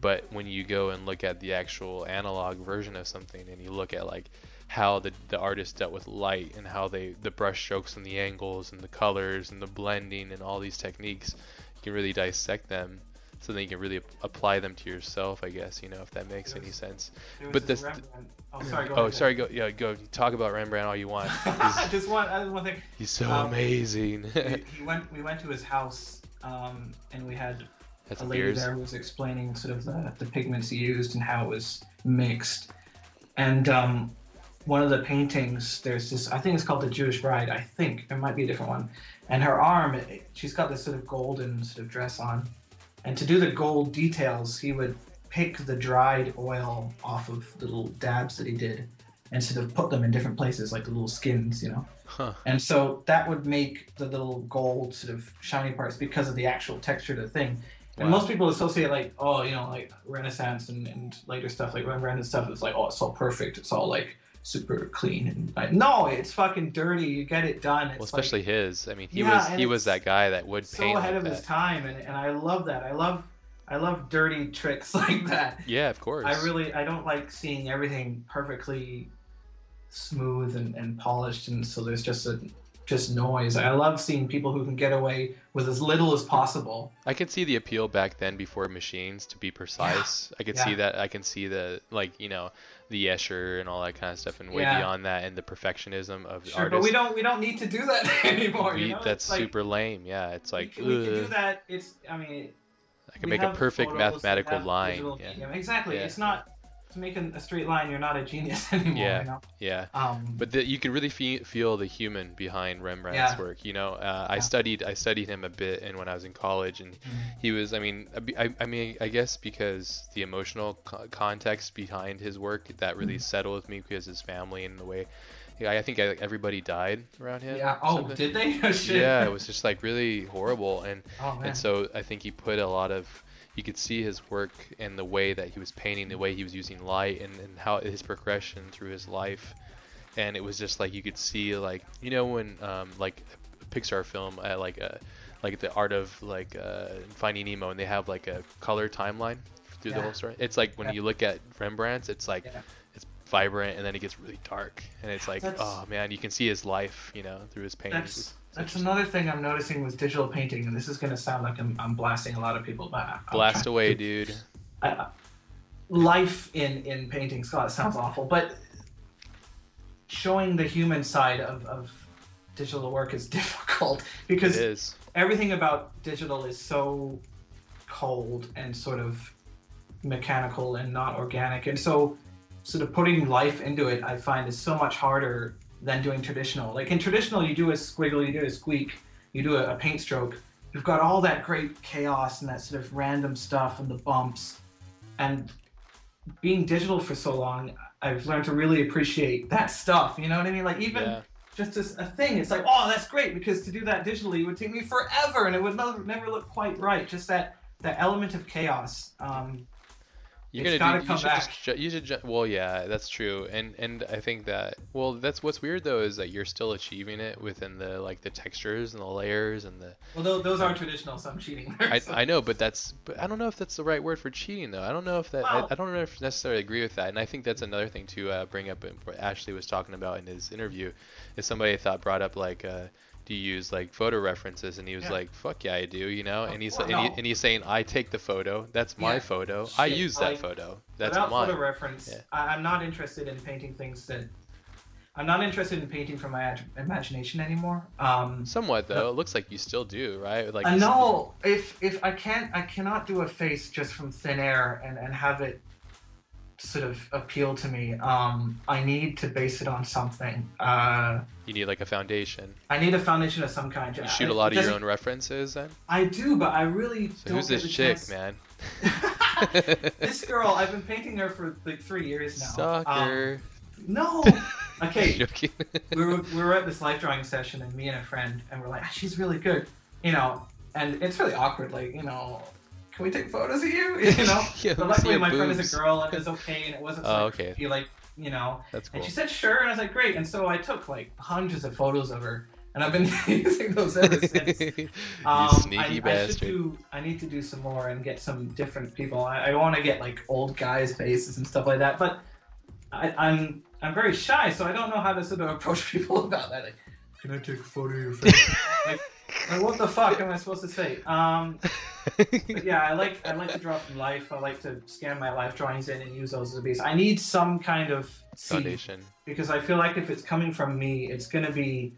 But when you go and look at the actual analog version of something and you look at like how the, the artist dealt with light and how they the brush strokes and the angles and the colors and the blending and all these techniques you can really dissect them so then you can really ap- apply them to yourself i guess you know if that makes any sense but this Rembrandt- Oh, sorry. Go oh ahead. sorry go yeah go talk about rembrandt all you want I just want. I just want to he's so Um, amazing we, he went. We went to his house, um, and we had that's a lady beers there who was explaining sort of the, the pigments he used and how it was mixed. And um, one of the paintings, there's this, I think it's called the Jewish Bride. I think it might be a different one. And her arm, she's got this sort of golden sort of dress on. And to do the gold details, he would pick the dried oil off of the little dabs that he did and sort of put them in different places, like the little skins, you know. huh And so that would make the little gold sort of shiny parts because of the actual texture of the thing. And Wow. most people associate like, oh, you know, like Renaissance and, and later stuff like Rembrandt and stuff. It's like, oh, it's all perfect. It's all like super clean and like, no, it's fucking dirty. You get it done. It's well especially his i mean he Yeah, was he was that guy that would so paint ahead like of his time, and, and I love that. I love I love dirty tricks like that. yeah of course I really I don't like seeing everything perfectly smooth and, and polished and so there's just a just noise. I love seeing people who can get away with as little as possible. I can see the appeal back then before machines to be precise. I could see that. I can see the like you know the Escher and all that kind of stuff, and way Yeah. beyond that, and the perfectionism of Sure, artist. but we don't we don't need to do that anymore. you know? that's like, super lame. Yeah, it's we like can, we can do that. It's I mean I can make a perfect mathematical line. Yeah, medium. Exactly. Yeah. It's not to make a, straight line. You're not a genius anymore. Yeah. You know? yeah. Um, But the, you can really fe- feel the human behind Rembrandt's Yeah. work. You know, uh, I studied I studied him a bit, and when I was in college, and mm, he was. I mean, I, I, mean, I guess because the emotional co- context behind his work that really Mhm. settled with me because his family and the way. Yeah, I think everybody died around him. yeah. Oh, something. did they? Oh, shit. Yeah, it was just like really horrible, and Oh and so I think he put a lot of you could see his work and the way that he was painting, the way he was using light, and, and how his progression through his life, and it was just like you could see like you know when um, like a Pixar film uh, like a like the art of like uh, Finding Nemo, and they have like a color timeline through the whole story. It's like when Yeah. you look at Rembrandt's, it's like Yeah. it's vibrant, and then it gets really dark, and it's like That's- oh man, you can see his life, you know, through his paintings. That's It's- it's that's interesting. another thing I'm noticing with digital painting, and this is gonna sound like I'm, I'm blasting a lot of people, but I- I'll Blast away, to- dude. I- uh, life in in painting, Scott, sounds awful, but showing the human side of, of digital work is difficult because is. everything about digital is so cold and sort of mechanical and not organic. And so, sort of putting life into it, I find is so much harder than doing traditional. Like in traditional, you do a squiggle, you do a squeak, you do a, a paint stroke. You've got all that great chaos and that sort of random stuff and the bumps. And being digital for so long, I've learned to really appreciate that stuff. You know what I mean? Like even Yeah. just as a thing, it's like, oh, that's great because to do that digitally would take me forever and it would never, never look quite right. Just that that element of chaos. Um, You're It's gonna do. you should just. You should. ju- Well, yeah, that's true. And and I think that. Well, that's what's weird though is that you're still achieving it within the like the textures and the layers and the. well, those, those are traditional, so I'm cheating. there, I, so- I know, but that's. But I don't know if that's the right word for cheating though. I don't know if that. I, Well- I don't know if necessarily agree with that. And I think that's another thing to uh, bring up. What Ashley was talking about in his interview, is somebody I thought brought up like. Uh, do you use like photo references? And he was Yeah. like, "Fuck yeah, I do," you know. And he's Well, and, he, and he's saying, "I take the photo. That's my Yeah. photo. I use that like, photo. That's Without mine." photo reference, Yeah. I, I'm not interested in painting things that. I'm not interested in painting from my ad- imagination anymore. Um, Somewhat though. It looks like you still do, right? Like s- know if if I can't I cannot do a face just from thin air and and have it sort of appeal to me. Um, I need to base it on something. Uh, You need like a foundation. I need a foundation of some kind. You shoot a lot of your own references then. I do, but I really So don't who's this chick, chance- man? this girl, I've been painting her for like three years now. Um, Stalker. no. Okay, we were we were at this life drawing session, and me and a friend, and we're like, "Ah, she's really good, you know, and it's really awkward, like, you know, can we take photos of you, you know? Yeah, but let me see luckily, my friend is a girl, and it was okay, and it wasn't Oh, like, okay. creepy, like, you know. That's cool. And she said sure, and I was like, great, and so I took like hundreds of photos of her, and I've been using those ever since. you Um, sneaky I, I bastard. do. I need to do some more and get some different people. I, I want to get like old guys' faces and stuff like that. But I, I'm I'm very shy, so I don't know how to sort of approach people about that. Like, can I take a photo of your face? like, like, what the fuck am I supposed to say? Um, yeah, I like I like to draw from life. I like to scan my life drawings in and use those as a base. I need some kind of Foundation. because I feel like if it's coming from me, it's gonna be,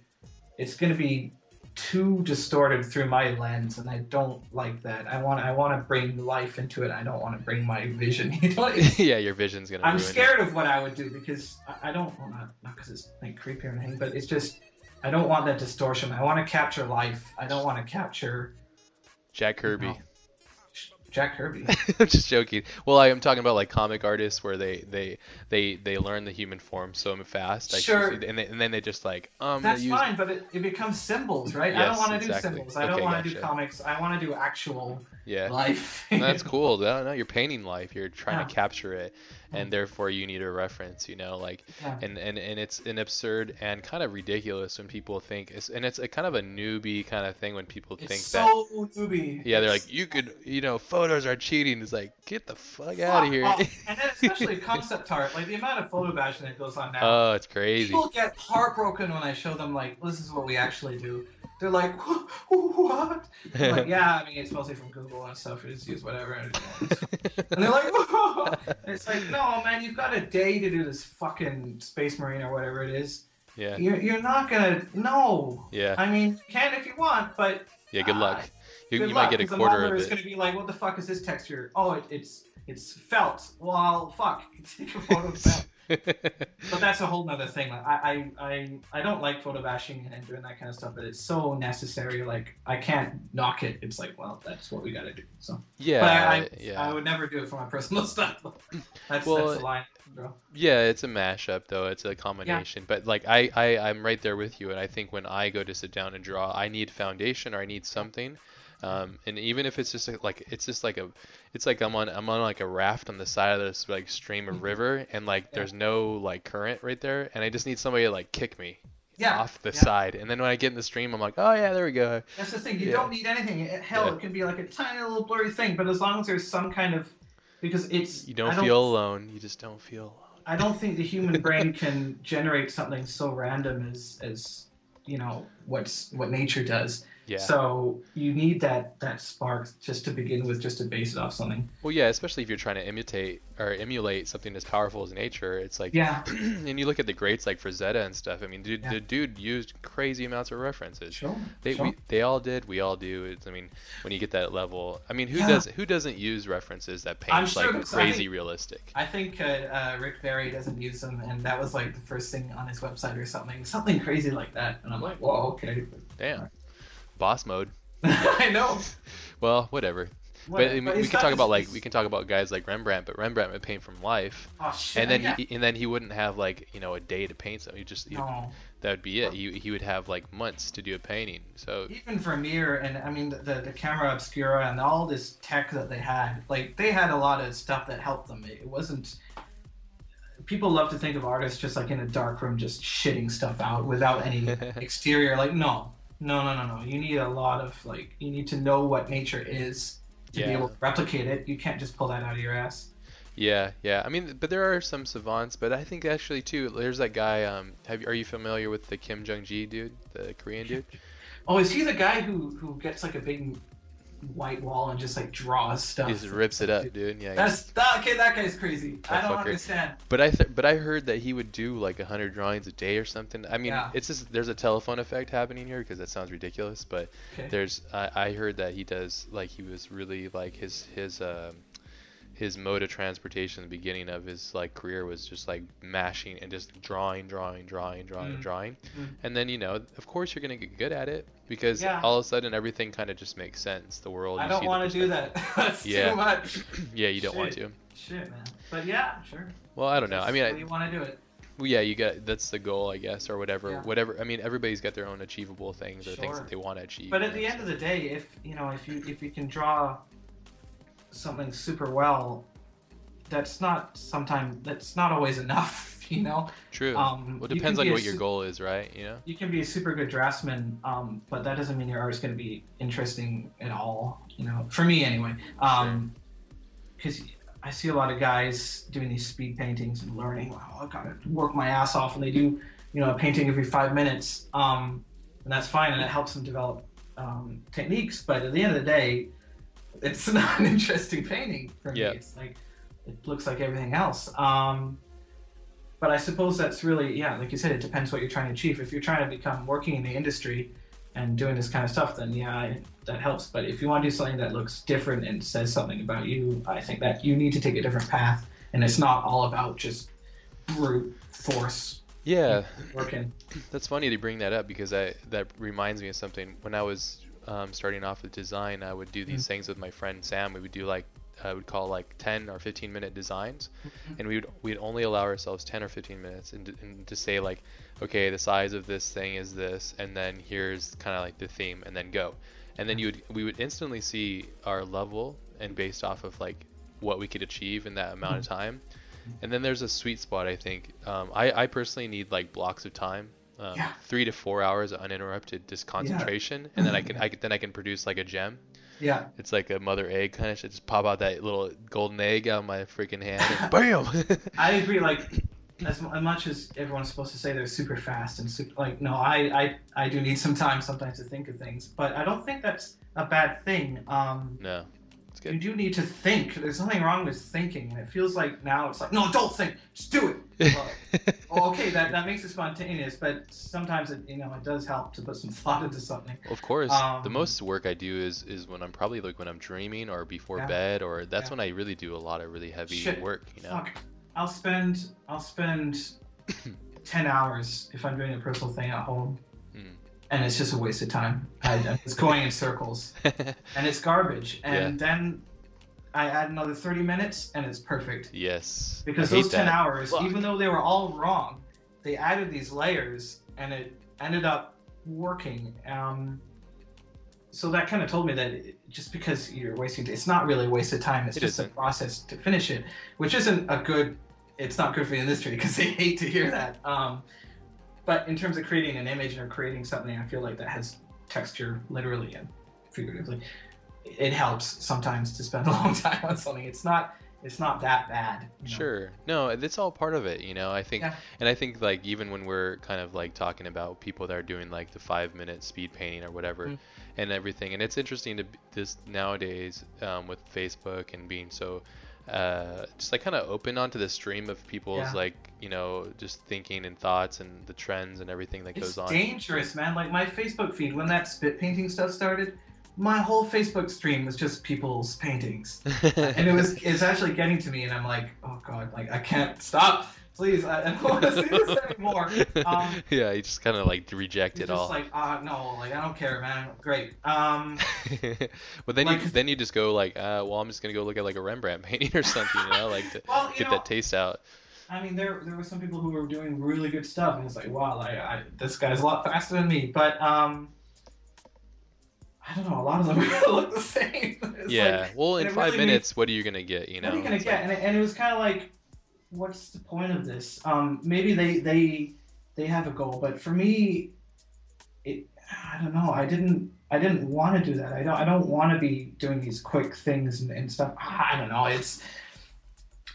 it's gonna be too distorted through my lens, and I don't like that. I want I want to bring life into it. I don't want to bring my vision. You know, It's- yeah, your vision's gonna. I'm scared of what I would do because I, I don't well, not not because it's like creepy or anything, but it's just I don't want that distortion. I want to capture life. I don't want to capture Jack Kirby. No. Jack Kirby. I'm just joking. Well, I am talking about like comic artists where they they they they learn the human form so fast. Like, Sure. And, they, and then they just like um. That's use, fine, but it, it becomes symbols, right? Yes, I don't want to do symbols. I don't want to do comics. I want to do actual Yeah. life. That's cool. No, no, you're painting life. You're trying Yeah. to capture it, and therefore you need a reference. You know, like Yeah. and and and it's an absurd and kind of ridiculous when people think it's and it's a kind of a newbie kind of thing when people It's think so that So newbie. yeah they're like you could you know photos are cheating. It's like get the fuck out of here. and then especially concept art, like the amount of photo bashing that goes on now. oh, it's crazy. People get heartbroken when I show them like this is what we actually do. They're like, what? Like, yeah, I mean it's mostly from Google and stuff. We just use whatever. And, and they're like, Whoa. It's like, no, man, you've got a day to do this fucking Space Marine or whatever it is. yeah, You're, you're not gonna no. yeah, I mean, you can if you want, but yeah. Good luck. You, good you luck, might get a quarter the of is it. gonna be like, what the fuck is this texture? Oh, it, it's it's felt. Well, fuck. Take a photo of felt. But that's a whole nother thing. Like, I, I, I, don't like photo bashing and doing that kind of stuff, but it's so necessary. Like, I can't knock it. It's like, well, that's what we got to do. So, yeah, but I, I, yeah. I would never do it for my personal stuff. That's Well, that's the line, bro. Yeah, it's a mashup though. It's a combination. But like I, I, I'm right there with you. And I think when I go to sit down and draw, I need foundation or I need something. Um, and even if it's just like it's just like a, it's like I'm on I'm on like a raft on the side of this like stream of Mhm. river and like Yeah. there's no like current right there and I just need somebody to like kick me Yeah, off the yeah. side and then when I get in the stream I'm like oh yeah there we go That's the thing. You Yeah. don't need anything. Hell, it can be like a tiny little blurry thing, but as long as there's some kind of, because it's you don't, I feel alone you just don't feel alone I don't think the human brain can generate something so random as as you know what's what nature does. Yeah. So you need that that spark just to begin with, just to base it off something. Well, yeah, especially if you're trying to imitate or emulate something as powerful as nature. It's like, Yeah, and you look at the greats like Frazetta and stuff. I mean, dude, Yeah. the dude used crazy amounts of references. sure. They sure. we, they all did. We all do. It's, I mean, when you get that level, I mean, who Yeah. does who doesn't use references that paint sure like that's- I crazy think- realistic? I think uh, uh, Rick Barry doesn't use them, and that was like the first thing on his website or something, something crazy like that. And I'm like, whoa, okay. Damn, boss mode. I know. Well, whatever. What- but mean, we can talk just- about like we can talk about guys like Rembrandt, but Rembrandt would paint from life, Oh shit. and then yeah. he, and then he wouldn't have like you know a day to paint something. He just no. that would be it. He he would have like months to do a painting. So even Vermeer and I mean the the camera obscura and all this tech that they had, like they had a lot of stuff that helped them. It wasn't. People love to think of artists just like in a dark room, just shitting stuff out without any exterior. Like no, no, no, no, no. You need a lot of like you need to know what nature is to be able to replicate it. You can't just pull that out of your ass. Yeah, yeah. I mean, but there are some savants, but I think actually too. There's that guy. Um, have are you familiar with the Kim Jung Gi dude, the Korean dude? Oh, is he the guy who who gets like a big white wall and just like draws stuff? He just rips it up, dude. Yeah. That's that, okay. That guy's crazy. I don't fucker. understand. But I th- but I heard that he would do like a hundred drawings a day or something. I mean, Yeah. it's just there's a telephone effect happening here because that sounds ridiculous. But Okay. there's I, I heard that he does like he was really like his his um his mode of transportation the beginning of his like career was just like mashing and just drawing drawing drawing drawing Mm. drawing Mm. and then you know of course you're gonna get good at it because Yeah. all of a sudden everything kind of just makes sense the world I don't want to do that. That's Yeah. too much. yeah you don't want to Shit, man. But yeah, sure. well i don't know i mean I, you want to do it. Well, yeah, you got that's the goal, I guess, or whatever. Yeah. Whatever. I mean, everybody's got their own achievable things or things that they want to achieve. But at the know, end so- of the day, if you know, if you if you can draw something super well, that's not sometimes that's not always enough. You know. true. Um, well, it depends on what your goal is, right? You know. You can be a super good draftsman, um, but that doesn't mean your art is going to be interesting at all. You know, for me anyway. Um, because I see a lot of guys doing these speed paintings and learning. Wow, I gotta work my ass off, and they do, you know, a painting every five minutes, um, and that's fine, and it helps them develop um, techniques. But at the end of the day, it's not an interesting painting for me. It's like it looks like everything else. Um, but I suppose that's really, yeah, like you said, it depends what you're trying to achieve. If you're trying to become working in the industry and doing this kind of stuff, then yeah, that helps. But if you want to do something that looks different and says something about you, I think that you need to take a different path. And it's not all about just brute force Yeah, working. that's funny to bring that up because I that reminds me of something. When I was um, starting off with design, I would do these Mm. things with my friend Sam. We would do like I would call like 10 or 15 minute designs, and we would we'd only allow ourselves 10 or 15 minutes and, to- and to say like, okay, the size of this thing is this, and then here's kind of like the theme, and then go, and then you would we would instantly see our level and based off of like what we could achieve in that amount of time. And then there's a sweet spot, I think. Um, I, I personally need like blocks of time, um, Yeah. three to four hours of uninterrupted just concentration, and then I can I can, then I can produce like a gem. Yeah. It's like a mother egg kind of shit. Just pop out that little golden egg out of my freaking hand, and bam. I agree. Like, as, much as everyone's supposed to say they're super fast and super, like, no, I, I, I do need some time sometimes to think of things, but I don't think that's a bad thing. Um, no, it's you do need to think. There's nothing wrong with thinking, and it feels like now it's like, no, don't think, just do it. Well, okay, that, that makes it spontaneous, but sometimes it, you know, it does help to put some thought into something. Of course, the Um, most work I do is is when I'm probably like when I'm dreaming or before Yeah. bed, or that's Yeah. when I really do a lot of really heavy Shit. work. You know. Fuck. I'll spend, I'll spend 10 hours if I'm doing a personal thing at home. And it's just a waste of time. I, I'm going in circles. and it's garbage. And then I add another 30 minutes, and it's perfect. yes. Because those 10 that. hours, Fuck. even though they were all wrong, they added these layers, and it ended up working. Um, so that kind of told me that it, just because you're wasting, it's not really a waste of time. It's It just a isn't. process to finish it, which isn't a good. It's not good for the industry because they hate to hear that. Um, but in terms of creating an image or creating something, I feel like that has texture, literally and figuratively. It helps sometimes to spend a long time on something. It's not. it's not that bad. you know? Sure. No, it's all part of it, you know. I think, Yeah. and I think like even when we're kind of like talking about people that are doing like the five minute speed painting or whatever, Mm. and everything, and it's interesting to this nowadays um, with Facebook and being so uh, just like kind of open onto the stream of people's Yeah. like you know just thinking and thoughts and the trends and everything that It's goes on. It's dangerous, man. Like my Facebook feed when that speed painting stuff started, my whole Facebook stream was just people's paintings, and it was it's actually getting to me, and I'm like, oh god, like I can't stop. Please, I, I don't want to see this anymore. Um, yeah, you just kind of like reject It's it just all. like, ah, no, like I don't care, man. Great. Um, but then like- you then you just go like, uh, well, I'm just gonna go look at like a Rembrandt painting or something, you know, like to well, get know, that taste out. I mean, there there were some people who were doing really good stuff, and it's like, wow, like, I, this guy's a lot faster than me. But um, I don't know, a lot of them look the same. It's yeah. like, well, in five really minutes, what are you gonna get? You know. what are you gonna It's get? like- And it, and it was kind of like, what's the point of this? Um, maybe they they they have a goal, but for me, it I don't know. I didn't I didn't want to do that. I don't I don't want to be doing these quick things and, and stuff. I don't know. It's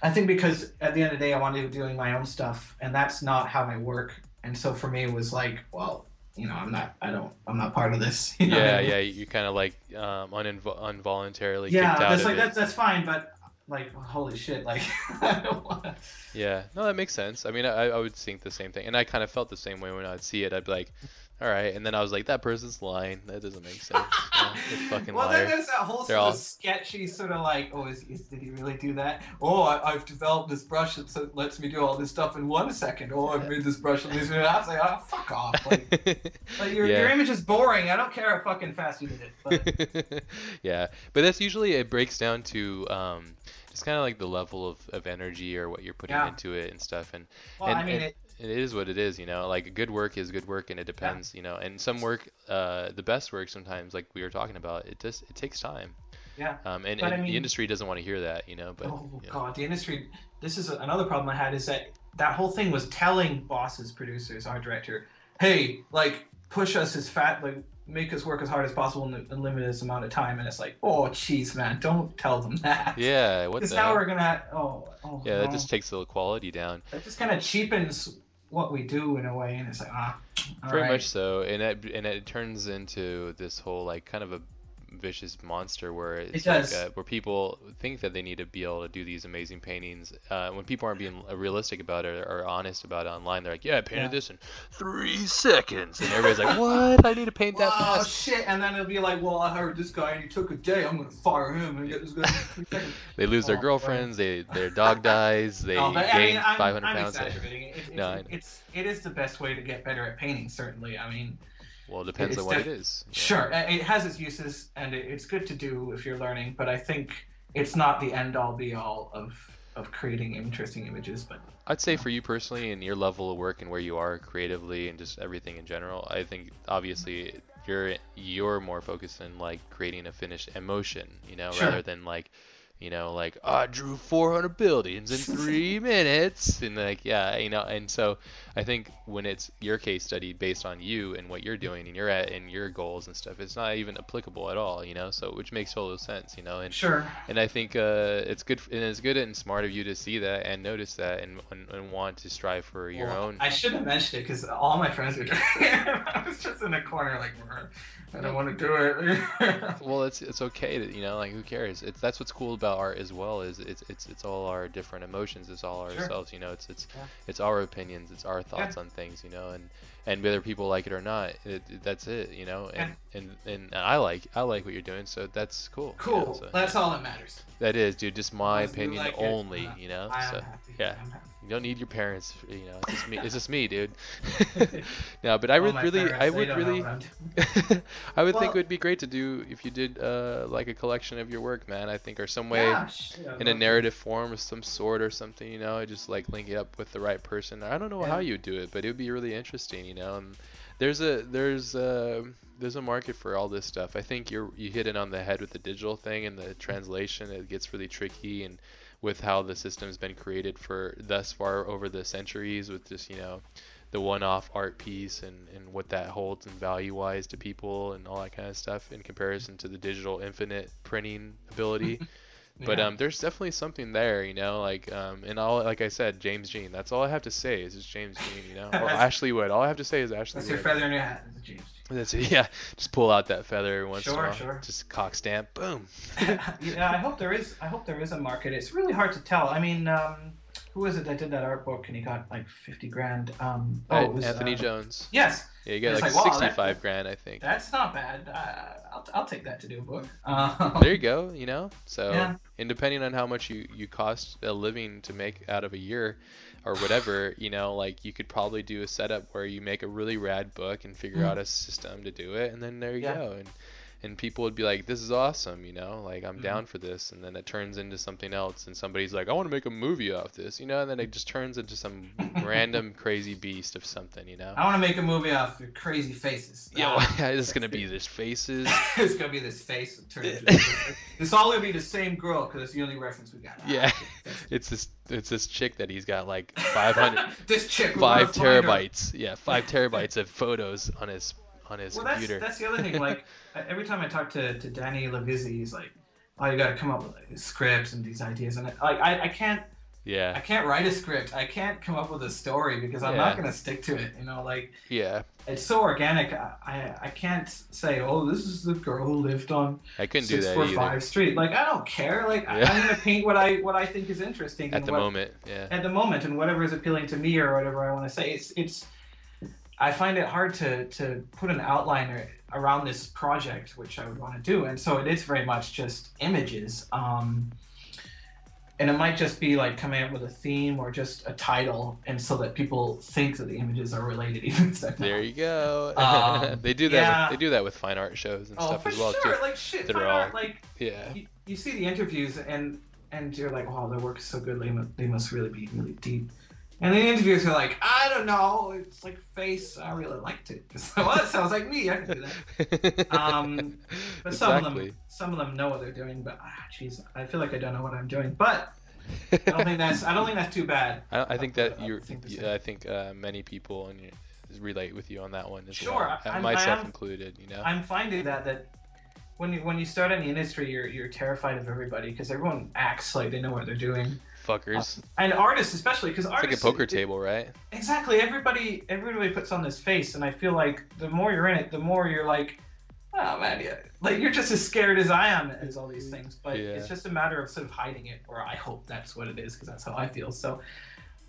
I think because at the end of the day, I wanted to be doing my own stuff, and that's not how I work. And so for me, it was like, well, you know, I'm not I don't I'm not part of this. You know yeah, yeah. You kind of like um, uninvo- involuntarily yeah. That's like that's that's fine, but like holy shit, like. Yeah, no, that makes sense. I mean, I, I would think the same thing, and I kind of felt the same way when I'd see it. I'd be like, all right, and then I was like, that person's lying. That doesn't make sense. Yeah, fucking well, liar. then there's that whole They're sort all- of sketchy sort of like, oh, is, is, did he really do that? Oh, I, I've developed this brush that lets me do all this stuff in one second. Oh, I've made this brush in these minutes. I was like, oh, fuck off. Like, like your, Yeah. your image is boring. I don't care how fucking fast you did it. But yeah, but that's usually it breaks down to um, just kind of like the level of, of energy or what you're putting Yeah. into it and stuff. And well, and, I mean, and it, it is what it is, you know. Like good work is good work, and it depends, you know. And some work, uh, the best work sometimes, like we were talking about, it just it takes time. Yeah. Um, and, But I mean- the industry doesn't want to hear that, you know. But oh you know. god, the industry. This is another problem I had is that that whole thing was telling bosses, producers, our director, hey, like push us as fat, like make us work as hard as possible in a limited amount of time. And it's like, oh, jeez, man, don't tell them that. Yeah, what Because now we're gonna. Oh, oh. Yeah, that just takes the quality down. That just kind of cheapens what we do in a way, and it's like ah. all Very right. much so, and it and it turns into this whole like kind of a vicious monster where it's does. like uh, where people think that they need to be able to do these amazing paintings. Uh, when people aren't being realistic about it or honest about it online, they're like, "Yeah, I painted Yeah. this in three seconds," and everybody's like, "What? I need to paint that Oh shit! And then it'll be like, well, I heard this guy and he took a day. I'm gonna fire him and get this guy. in three seconds." They lose their Oh, boy. girlfriends, they their dog dies, they No, but, I gain mean, I'm, 500 I'm pounds. exaggerating. It, it, No, it's, it's it is the best way to get better at painting. Certainly, I mean, Well, it depends It's on what it is. yeah. sure, it has its uses and it's good to do if you're learning. But I think it's not the end all be all of of creating interesting images. But I'd say for you personally and your level of work and where you are creatively and just everything in general, I think obviously you're you're more focused in like creating a finished emotion, you know, Sure. rather than like you know, like I drew 400 buildings in three minutes, and like yeah, you know, and so I think when it's your case study based on you and what you're doing and you're at and your goals and stuff, it's not even applicable at all, you know. So which makes total sense, you know, and sure, and I think uh, it's good and it's good and smart of you to see that and notice that and, and, and want to strive for your Well, own. I should have mentioned it because all my friends were doing it. I was just in a corner like, I don't want to do it. Well, it's it's okay to you know like who cares? It's that's what's cool about art as well is it's it's it's all our different emotions. It's all Sure. ourselves. You know, it's it's Yeah. it's our opinions. It's our thoughts on things. You know, and and whether people like it or not, it, it- that's it. You know, and, and and I like I like what you're doing, so that's cool. you know, cool. so- That's all that matters. that is, dude. Just my As long as you opinion like it, only. uh, you know, I am so. happy. yeah. I'm happy. You don't need your parents, you know. It's just me. It's just me, dude. no, but I would my really, parents, I would really, I'm doing. I would think it would be great to do if you did uh, like a collection of your work, man. I think, or some way Yeah, shit, in a love to. narrative form of some sort or something, you know, just like link it up with the right person. I don't know how Yeah. you do it, but it would be really interesting, you know. And there's a there's a there's a market for all this stuff. I think you're you hit it on the head with the digital thing and the translation. It gets really tricky and with how the system's been created for thus far over the centuries with just you know the one-off art piece and, and what that holds and value-wise to people and all that kind of stuff in comparison to the digital infinite printing ability But Yeah. um, there's definitely something there, you know, like um, and all like I said, James Jean. That's all I have to say is just James Jean, you know, or Ashley Wood. All I have to say is Ashley That's your Wood. feather in your hat, is it, James. That's it. Yeah, just pull out that feather every once in Sure, a while. sure. Just cock stamp, boom. yeah, I hope there is. I hope there is a market. It's really hard to tell. I mean, um, who was it that did that art book and he got like fifty grand? Um, oh, was, Anthony uh, Jones. Yes, Yeah, you get like, like, wow, that- 65 grand, I think. that's not bad. Uh, I'll, I'll take that to do a book. Um, There you go, you know. So, Yeah. and depending on how much you you cost a living to make out of a year, or whatever, you know, like you could probably do a setup where you make a really rad book and figure Mhm. out a system to do it, and then there you Yeah. go. And and people would be like, "This is awesome," you know, like I'm Mhm. down for this, and then it turns into something else, and somebody's like, "I want to make a movie off this," you know, and then it just turns into some random crazy beast of something, you know. I want to make a movie off your crazy faces. Yeah, it's gonna be this faces. it's gonna be this face. it's all gonna be the same girl because it's the only reference we got. Yeah. It's this it's this chick that he's got like 500 this chick. five wanna find her. terabytes. Yeah, five terabytes of photos on his on his Well, that's computer. that's the other thing. Like every time I talk to to Danny Levizzi, he's like, "Oh, you got to come up with like, scripts and these ideas." And I, like I, I can't Yeah. I can't write a script. I can't come up with a story because I'm Yeah. not gonna stick to it. You know, like yeah. it's so organic. I I, I can't say, "Oh, this is the girl who lived on I couldn't do six that either five street." Like I don't care. Like I, Yeah. I'm gonna paint what I what I think is interesting at and the what, moment. Yeah, at the moment and whatever is appealing to me or whatever I want to say. It's it's I find it hard to to put an outline around this project which I would want to do, and so it is very much just images. Um, and it might just be like coming up with a theme or just a title, and so that people think that the images are related, even if there you go. Um, they do that. yeah. With, they do that with fine art shows and Oh, stuff as well sure! too. Like shit, fine all- art, like Yeah, you, you see the interviews and and you're like, wow, their work is so good. They must, they must really be really deep. And the interviews are like, I don't know, it's like face. I really liked it. So well, that sounds like me. I can do that. Um, But some of them, some of them know what they're doing. But ah, jeez, I feel like I don't know what I'm doing. But I don't think that's I don't think that's too bad. I, I think that you're. yeah. I think uh, many people and you relate with you on that one as Sure, well. I'm- I myself am- included. You know. I'm finding that that when you when you start in the industry, you're you're terrified of everybody because everyone acts like they know what they're doing. Fuckers. And artists, especially, because it's like a poker it- table, right? Exactly. Everybody everybody puts on this face, and I feel like the more you're in it, the more you're like, oh man, yeah. like you're just as scared as I am as all these things. But Yeah. it's just a matter of sort of hiding it, or I hope that's what it is, because that's how I feel. So,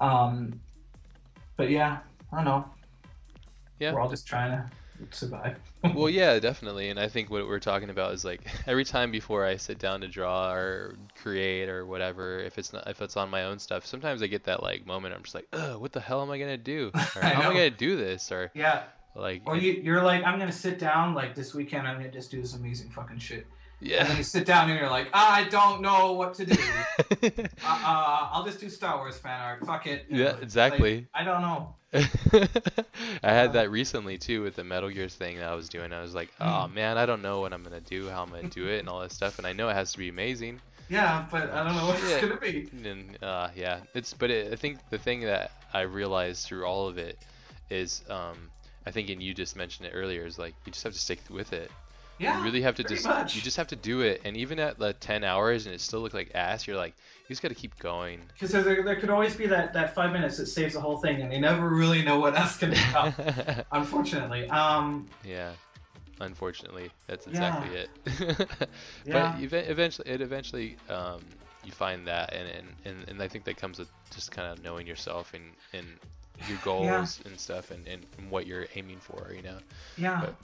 um, but yeah, I don't know. Yeah. We're all just trying to survive. well, yeah, definitely. And I think what we're talking about is like every time before I sit down to draw or create or whatever, if it's not if it's on my own stuff, sometimes I get that like moment. I'm just like, ugh, what the hell am I gonna do? Or how am I gonna do this? Or yeah. like, Or you you're like, I'm gonna sit down like this weekend. I'm gonna just do this amazing fucking shit. And then you sit down and you're like, I don't know what to do. uh, uh, I'll just do Star Wars fan art. Fuck it. Yeah, exactly. like, I don't know. I had that recently too with the Metal Gear thing that I was doing. I was like, oh man, I don't know what I'm gonna do, how I'm gonna do it, and all that stuff. And I know it has to be amazing. Yeah, but I don't know what it's gonna be. And uh, yeah, it's but it, I think the thing that I realized through all of it is, um, I think, and you just mentioned it earlier, is like you just have to stick with it. Yeah. you really have to just much. you just have to do it. And even at the 10 hours and it still look like ass, you're like, you just got to keep going. Because there, there could always be that, that five minutes that saves the whole thing, and you never really know what else can come. Unfortunately. Um. yeah. Unfortunately, that's Yeah. exactly it. Yeah. But ev- eventually, it eventually, um, you find that, and, and, and, and I think that comes with just kind of knowing yourself and, and your goals and stuff, and, and, and what you're aiming for, you know. Yeah. But-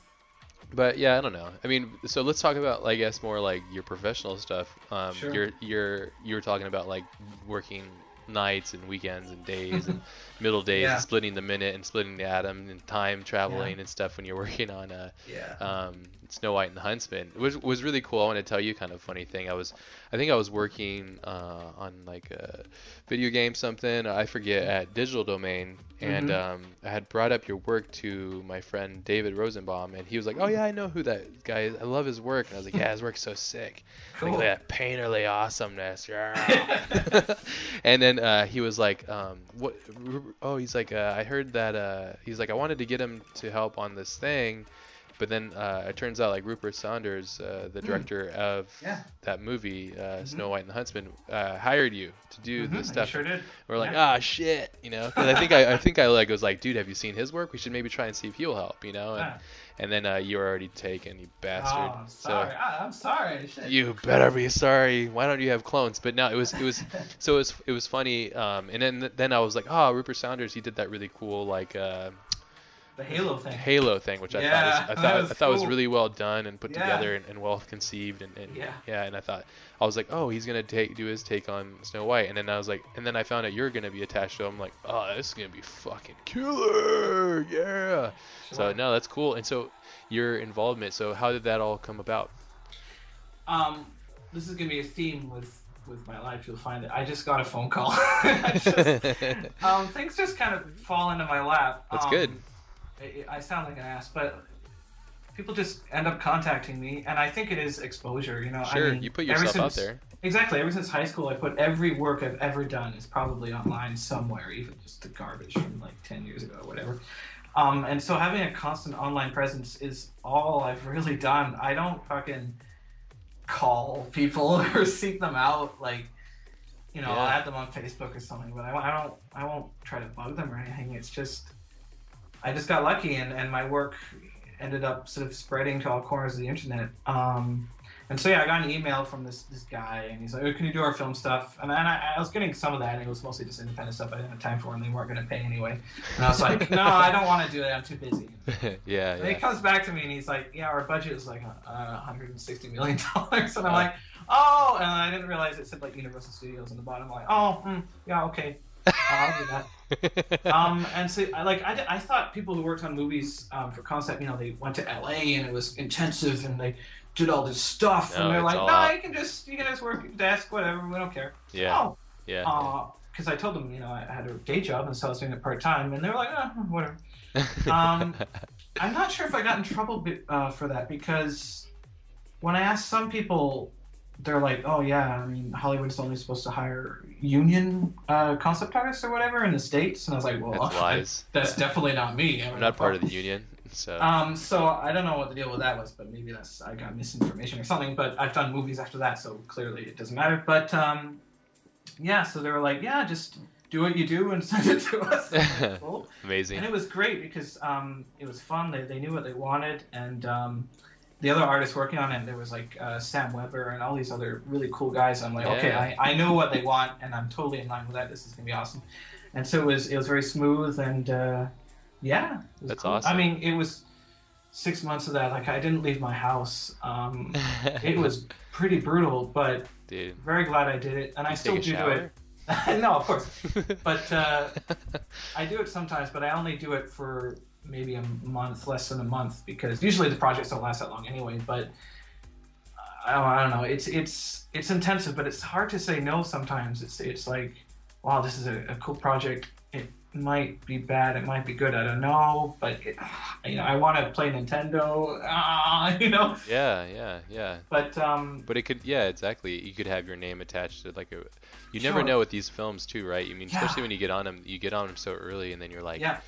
But yeah, I don't know. I mean, so let's talk about, I guess, more like your professional stuff. Um, Sure. You're you're you were talking about like working nights and weekends and days and middle days, Yeah. and splitting the minute and splitting the atom and time traveling and stuff when you're working on uh, yeah. um, Snow White and the Huntsman. It was was really cool. I want to tell you kind of funny thing. I was, I think I was working uh, on like a video game something. I forget at Digital Domain, and Mhm. um, I had brought up your work to my friend David Rosenbaum, and he was like, "Oh yeah, I know who that guy is. I love his work." And I was like, "Yeah, his work's so sick. Cool. Like that painterly awesomeness." Yeah. and then uh, he was like, um, "What? Oh, he's like, uh, I heard that. Uh, he's like, I wanted to get him to help on this thing." But then uh, it turns out like Rupert Sanders, uh, the Hmm. director of Yeah. that movie, uh, Mhm. Snow White and the Huntsman, uh, hired you to do Mhm, the stuff. sure did. We're like, Yeah. ah, shit, you know. 'Cause I think I, I think I like was like, dude, have you seen his work? We should maybe try and see if he'll help, you know. And, Yeah. and then uh, you were already taken, you bastard. Oh, sorry. I, I'm sorry. Shit. You better be sorry. Why don't you have clones? But no, it was it was so it was it was funny. Um, and then then I was like, oh, Rupert Sanders, he did that really cool like uh, the Halo thing. Halo thing, which I Yeah, thought was, I that thought was I thought was really well done and put Yeah. together and, and well conceived and, and Yeah. and I thought I was like, oh, he's gonna take do his take on Snow White, and then I was like, and then I found out you're gonna be attached to him. I'm like, oh, this is gonna be fucking killer, yeah. So no, that's cool. And so your involvement. So how did that all come about? Um, this is gonna be a theme with with my life. You'll find it. I just got a phone call. Just- um, things just kind of fall into my lap. That's Um, good. I, I sound like an ass, but people just end up contacting me, and I think it is exposure. You know, Sure, I mean, you put yourself out since- there. Exactly. Ever since high school, I put every work I've ever done is probably online somewhere, even just the garbage from like ten years ago or whatever. Um, and so having a constant online presence is all I've really done. I don't fucking call people or seek them out. Like, you know, I'll add them on Facebook or something, but I, I don't. I won't try to bug them or anything. It's just, I just got lucky, and and my work ended up sort of spreading to all corners of the internet. Um, and so yeah, I got an email from this this guy, and he's like, oh, "Can you do our film stuff?" And, and I, I was getting some of that, and it was mostly just independent stuff. I didn't have time for, and they weren't going to pay anyway. And I was like, "No, I don't want to do it. I'm too busy." yeah, And he comes back to me, and he's like, "Yeah, our budget is like uh, 160 million dollars," and I'm like, "Oh," and I didn't realize it said like Universal Studios on the bottom. I'm like, "Oh, hmm, yeah, okay, I'll do that." um, and so like I, I thought people who worked on movies um, for concept, you know, they went to LA and it was intensive and they did all this stuff No, and they're like, no, out. you can just you can just work your desk, whatever, we don't care. yeah, Oh, yeah. because I told them, you know, I had a day job and so I was doing it part time, and they were like, oh, whatever. um, I'm not sure if I got in trouble uh, for that because when I asked some people, they're like, "Oh yeah, I mean Hollywood's only supposed to hire union uh, concept artists or whatever in the states," and I was like, "Well, That's lies. that's definitely not me. I'm not part of the union, so Um, so I don't know what the deal with that was, but maybe that's I got misinformation or something. But I've done movies after that, so clearly it doesn't matter. But um, yeah, so they were like, "Yeah, just do what you do and send it to us." Cool. amazing. And it was great because um, it was fun. They, they knew what they wanted, and um, the other artists working on it, there was like uh, Sam Weber and all these other really cool guys. I'm like, okay, I, I know what they want, and I'm totally in line with that. This is gonna be awesome. And so it was it was very smooth, and uh, yeah, That's cool. awesome. I mean, it was six months of that. Like I didn't leave my house. Um, it was pretty brutal, but dude. very glad I did it, and I still take a do do shower? it. no, of course. But uh, I do it sometimes, but I only do it for maybe a month, less than a month, because usually the projects don't last that long anyway. But I don't, I don't know. It's it's it's intensive, but it's hard to say no sometimes. It's it's like, wow, this is a, a cool project. It might be bad. It might be good. I don't know. But it, you know, I want to play Nintendo. Ah, you know. yeah, yeah, yeah. But um, But it could, yeah, exactly. You could have your name attached to like a. You never Sure. know with these films too, right? You mean, Yeah. especially when you get on them, you get on them so early, and then you're like, yeah,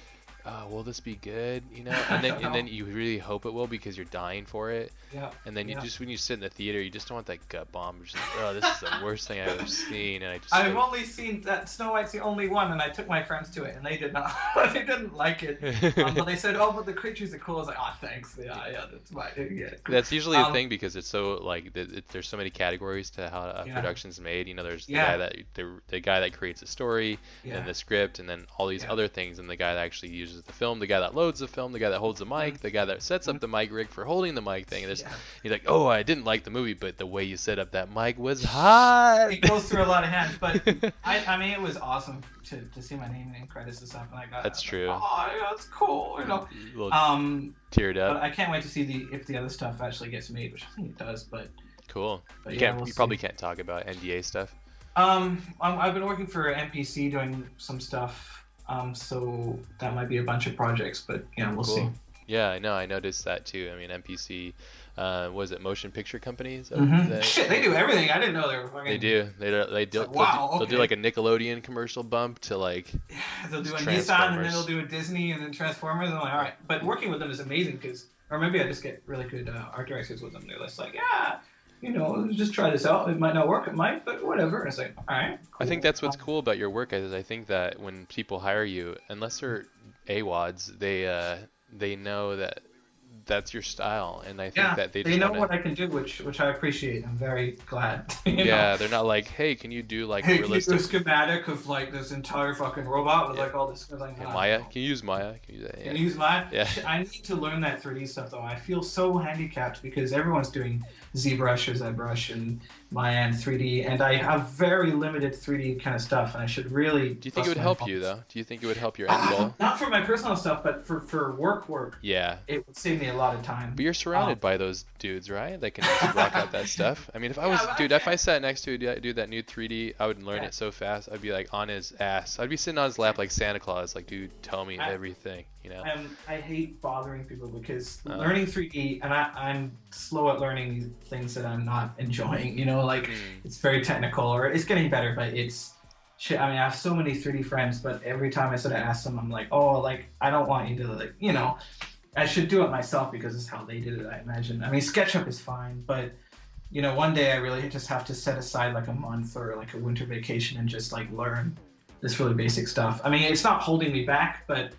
oh, will this be good? You know, and then and then you really hope it will because you're dying for it, yeah. and then you Yeah. just when you sit in the theater, you just don't want that gut bomb. You're just like, oh, this is the worst thing I've ever seen, and I just. I've like- only seen that Snow White's the only one, and I took my friends to it, and they did not. they didn't like it. Um, but they said, "Oh, but the creatures are cool." I was like, "Oh, thanks. Yeah, yeah, that's fine. Yeah, cool." That's usually the Um, thing because it's so like it, there's so many categories to how a Yeah. production's made. You know, there's the guy that the, the guy that creates the story and the script, and then all these other things, and the guy that actually uses the film, the guy that loads the film, the guy that holds the mic, the guy that sets up the mic rig for holding the mic thing. And there's, Yeah. he's like, oh, I didn't like the movie, but the way you set up that mic was hot. It goes through a lot of hands, but I, I mean, it was awesome to, to see my name in credits and stuff, and I got. That's true. Oh, yeah, that's cool. You know. Um, teared but up. I can't wait to see the if the other stuff actually gets made, which I think it does. But Cool. but You yeah, can't. we'll you see. probably can't talk about NDA stuff. Um, I'm, I've been working for MPC doing some stuff. Um, so that might be a bunch of projects, but yeah, we'll Cool. see. Yeah, I know. I noticed that too. I mean, MPC, uh, was it Motion Picture Companies? Mhm. that- Shit, they do everything. I didn't know they were fucking. They do. They do. They do. like, they'll, wow, they'll do like a Nickelodeon commercial bump to like. They'll do a Nissan and then they'll do a Disney and then Transformers. And I'm like, all right. But working with them is amazing because or maybe I just get really good uh, art directors with them. They're just like, yeah, you know, just try this out. It might not work, it might, but whatever. And it's like, all right. I think that's what's cool about your work is I think that when people hire you, unless they're AWADs, they uh, they know that that's your style, and I think Yeah, that they they, know wanna, what I can do, which which I appreciate. I'm very glad. you know? yeah, they're not like, hey, can you do like Hey, can you do a schematic of like this entire fucking robot with Yeah. like all this? Like, Hey, Maya? no." Can you use Maya? Can you use that? Can you use Maya? Yeah. I need to learn that 3D stuff though. I feel so handicapped because everyone's doing ZBrush or ZBrush and Maya end 3D, and I have very limited 3D kind of stuff, and I should really. Do you think it would help you though? Do you think it would help your end Ah, goal? Not for my personal stuff, but for for work work, Yeah. it would save me a lot of time. But you're surrounded Um, by those dudes, right? That can rock out that stuff. I mean, if I was, Yeah, but I dude, if I sat next to a dude dude that knew 3D, I would learn Yeah. it so fast. I'd be like on his ass. I'd be sitting on his lap like Santa Claus, like, dude, tell me I- everything, you know? Um, I hate bothering people because Uh. learning 3D, and I, I'm slow at learning things that I'm not enjoying. You know, like Mm. it's very technical, or it's getting better, but it's shit. I mean, I have so many 3D friends, but every time I sort of ask them, I'm like, oh, like I don't want you to like, you know, I should do it myself because it's how they did it. I imagine. I mean, SketchUp is fine, but you know, one day I really just have to set aside like a month or like a winter vacation and just like learn this really basic stuff. I mean, it's not holding me back, but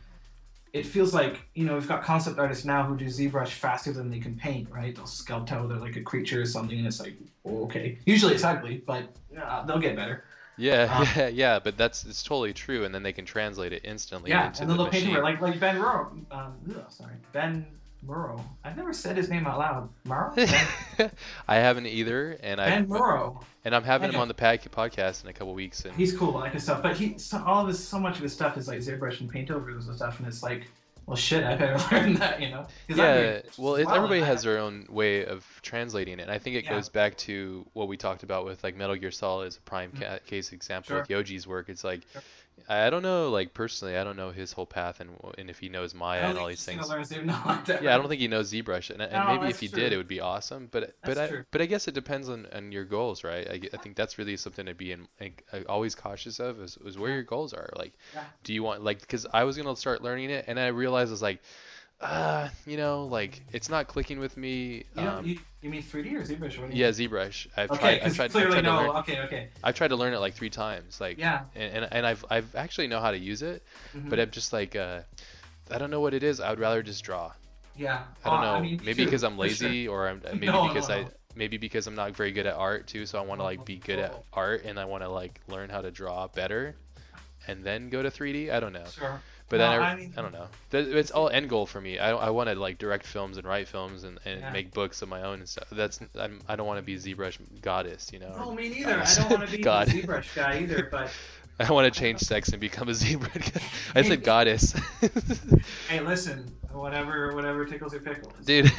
it feels like you know we've got concept artists now who do ZBrush faster than they can paint, right? They'll sculpt out like a creature or something, and it's like oh, okay. Usually it's ugly, but uh, they'll get better. Yeah, Uh, yeah, yeah. But that's it's totally true, and then they can translate it instantly yeah, into and the then they'll paint machine. it like like Ben Mauro. Um, ugh, sorry, Ben Mauro. I've never said his name out loud. Mauro. I haven't either, and I ben Mauro. and I'm having him on the pad- podcast in a couple weeks, and He's cool, I like his stuff, but he so, all of his so much of his stuff is like ZBrush and paint overs and stuff, and it's like, well, shit, I better learn that, you know? Yeah, well, it, everybody has their own way of translating it. And I think it Yeah. goes back to what we talked about with like Metal Gear Solid as a prime ca- case example Mm-hmm. Sure. with Yoji's work. It's like Sure. I don't know, like personally, I don't know his whole path and and if he knows Maya and all these things. gonna learn ZBrush. No, I don't. Yeah, I don't think he knows ZBrush, and, and No, maybe if he true. did, it would be awesome. But but That's I true. but I guess it depends on, on your goals, right? I, I think that's really something to be in, like, uh, always cautious of is, is where your goals are. Like, Yeah. do you want like because I was gonna start learning it, and I realized I was like, uh, you know, like it's not clicking with me. You, Um, you, you mean 3D or ZBrush? Yeah. ZBrush. I've Okay, tried. I've tried. I've clearly tried to no. learn. Okay, okay. I've tried to learn it like three times. Like, Yeah. and, and and I've I've actually know how to use it, mhm. but I'm just like, uh, I don't know what it is. I would rather just draw. yeah. I don't Uh, know. mean, maybe because I'm for sure. lazy, or I'm maybe No, no, because I maybe because I'm not very good at art too. So I want to like be good at art, and I want to like learn how to draw better, and then go to 3D. I don't know. Sure. But then I, I mean- I don't know. It's all end goal for me. I, I want to like direct films and write films and, and Yeah. make books of my own and stuff. That's I'm, I don't want to be ZBrush goddess, you know. No, me neither. I don't want to be God. the ZBrush guy either, but I don't want to change sex and become a ZBrush. I said goddess. hey, listen, whatever whatever tickles your pickle. Dude.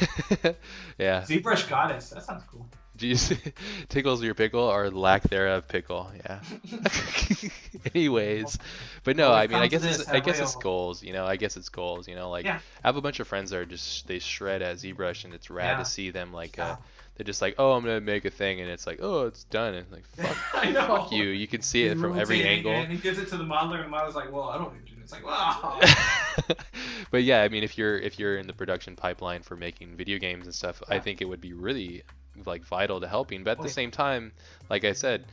yeah. ZBrush goddess. That sounds cool. Jeez, tickles your pickle or lack thereof pickle. Yeah. Anyways, but no, Well, I mean, I guess it's, I guess it's goals. You know, I guess it's goals. You know, like Yeah. I have a bunch of friends that are just they shred at ZBrush, and it's rad Yeah. to see them like Yeah. uh, they're just like, oh, I'm gonna make a thing, and it's like, oh, it's done, and like, fuck, I know. fuck you. You can see it He's from every angle. And he gives it to the modeler, and the modeler's like, "Well, I don't need to." It's like, "Wow." but yeah, I mean, if you're if you're in the production pipeline for making video games and stuff, I think it would be really like vital to helping. But at the yeah. same time, like I said,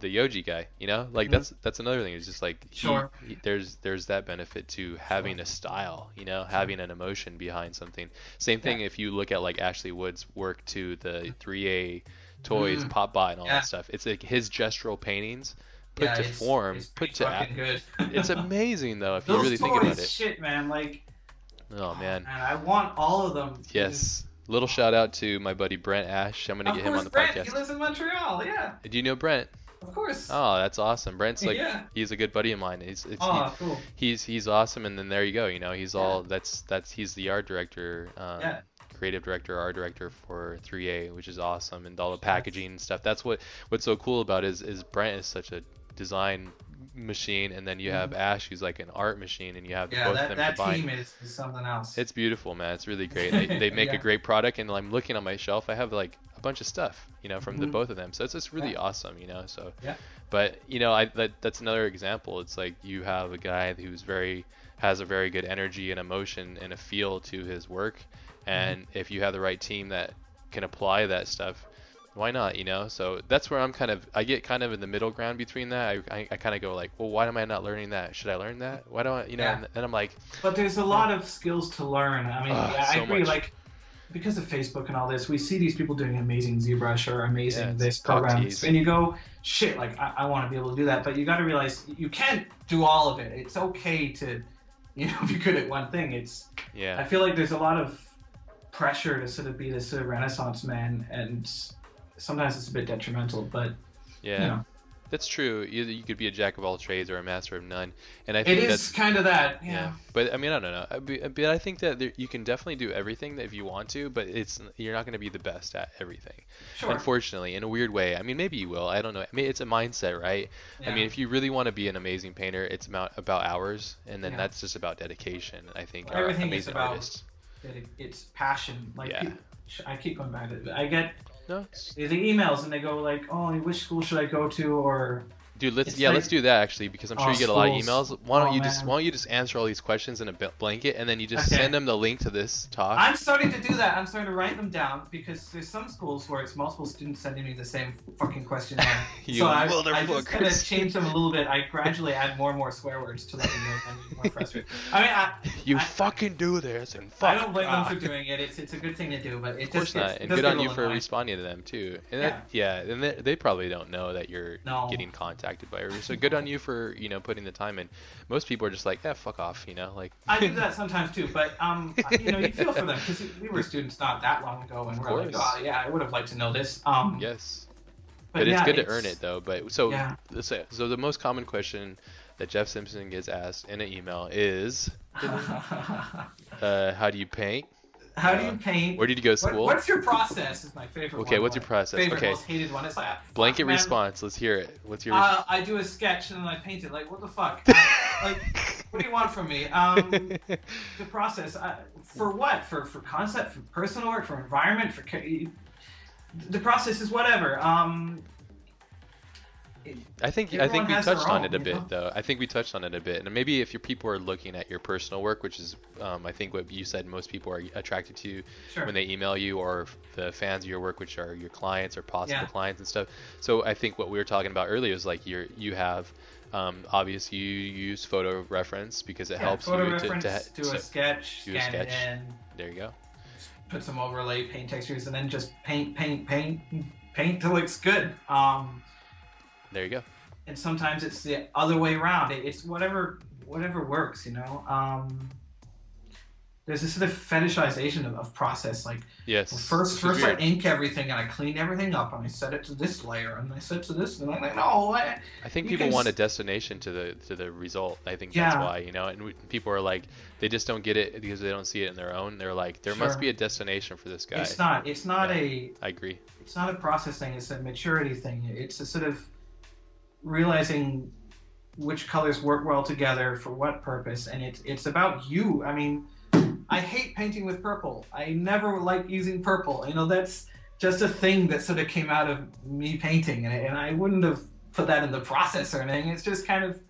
the Yoji guy, you know, like Mhm. that's that's another thing. It's just like Sure. he- there's there's that benefit to having a style, you know, having an emotion behind something. Same thing if you look at like Ashley Wood's work to the 3A toys, Mm. Popbot, and all Yeah. that stuff. It's like his gestural paintings put Yeah, to it's- form, it's put to. good. It's amazing though if you really think about it. shit, man. Like, Oh man. man, I want all of them. Yes. Little shout out to my buddy Brent Ash. I'm gonna Of get him on the Brent. podcast. He lives in Montreal. Yeah, Do you know Brent? of course. Oh, that's awesome. Brent's like Yeah. he's a good buddy of mine. He's it's, oh, cool. he's he's awesome and then there you go, you know, he's all that's that's he's the art director um Yeah. creative director, art director for 3A, which is awesome and all the packaging and stuff. That's what what's so cool about it is is Brent is such a design machine and then you have Ash who's like an art machine and you have Mm-hmm. Yeah, both of that, them that combined. team is, is something else. It's beautiful, man. It's really great. They, they make a great product, and I'm looking on my shelf. I have like a bunch of stuff, you know, from the Mhm. both of them. So it's just really Yeah. awesome, you know. So, Yeah. but you know, I that that's another example. It's like you have a guy who's very has a very good energy and emotion and a feel to his work, and if you have the right team that can apply that stuff, why not? You know. So that's where I'm kind of I get kind of in the middle ground between that. I I, I kind of go like, well, why am I not learning that? Should I learn that? Why don't I, you know? Yeah. And then I'm like, But there's a lot of skills to learn. I mean, Ah, yeah, I agree. much. Like, because of Facebook and all this, we see these people doing amazing ZBrush or amazing Yeah, this programs, and you go, shit, like I, I want to be able to do that. But you got to realize you can't do all of it. It's okay to, you know, be good at one thing. It's yeah I feel like there's a lot of pressure to sort of be this sort of renaissance man, and sometimes it's a bit detrimental. But yeah. you know, That's true. You, you could be a jack of all trades or a master of none, and I it think is that's kind of that. yeah. Yeah. But I mean, I don't know. But I think that there, you can definitely do everything if you want to, but it's you're not going to be the best at everything. Sure. Unfortunately, in a weird way. I mean, maybe you will. I don't know. I mean, it's a mindset, right? Yeah. I mean, if you really want to be an amazing painter, it's about about hours, and then Yeah. that's just about dedication. I think Well, everything uh, is about- artists. it's passion. Like Yeah. I keep going back to it. I get No, the emails and they go like, "Oh, which school should I go to?" Or dude, let's It's yeah, like- let's do that actually because I'm sure Oh, you get a lot of emails. Why don't Oh, you just man. why don't you just answer all these questions in a blanket and then you just Okay. send them the link to this talk? I'm starting to do that. I'm starting to write them down because there's some schools where it's multiple students sending me the same fucking question. You so I, I just kind of change them a little bit. I gradually add more and more swear words to let them know I'm more frustrated. I mean, I, You I- fucking do this and fuck. I don't blame ah. them for doing it. It's it's a good thing to do, but it Of course just not, it and good on you for annoying. responding to them too. And that, yeah, and they, they probably don't know that you're No. getting contacted by her. So good on you for you know putting the time in. Most people are just like, yeah, fuck off, you know, like. I do that sometimes too, but um, you know, you feel for them because we were students not that long ago, and Of we're like, oh yeah, I would have liked to know this. Um, yes, but, but, it's yeah, good to earn it though. But so Yeah. so so the most common question that Jeff Simpson gets asked in an email is, uh, how do you paint? How do Uh, you paint? Where did you go to What- school? what's your process? Is my favorite. Okay, one. what's your process? Favorite, Okay. most hated one. It's like ah, Blanket man. response. Let's hear it. What's your? Uh, I do a sketch and then I paint it. Like, what the fuck? Like, what do you want from me? Um, the process uh, for what? For for concept, for personal work, for environment, for the process is whatever. Um, I think I think we touched on own, it a bit know? though. I think we touched on it a bit, and maybe if your people are looking at your personal work, which is um, I think what you said most people are attracted to sure. when they email you, or the fans of your work, which are your clients or possible Yeah. clients and stuff. So I think what we were talking about earlier is like you're you have um, obviously you use photo reference because it yeah, helps you reference, to, to do so- a sketch, do a sketch. there you go. put some overlay, paint textures, and then just paint, paint, paint, paint till it looks good. Um, There you go. and sometimes it's the other way around. It's whatever whatever works, you know. Um, there's this sort of fetishization of, of process. Like Yes. well, first, first I ink everything and I clean everything up and I set it to this layer and I set it to this and I'm like, no, I, I think people want a destination to the to the result. I think that's why you know, and we, people are like they just don't get it because they don't see it in their own. They're like there must be a destination for this guy. it's not. It's not Yeah. a. I agree. It's not a process thing. It's a maturity thing. It's a sort of realizing which colors work well together for what purpose, and it's it's about you. I mean, I hate painting with purple. I never like using purple. You know, that's just a thing that sort of came out of me painting, and, and I wouldn't have put that in the process or anything. It's just kind of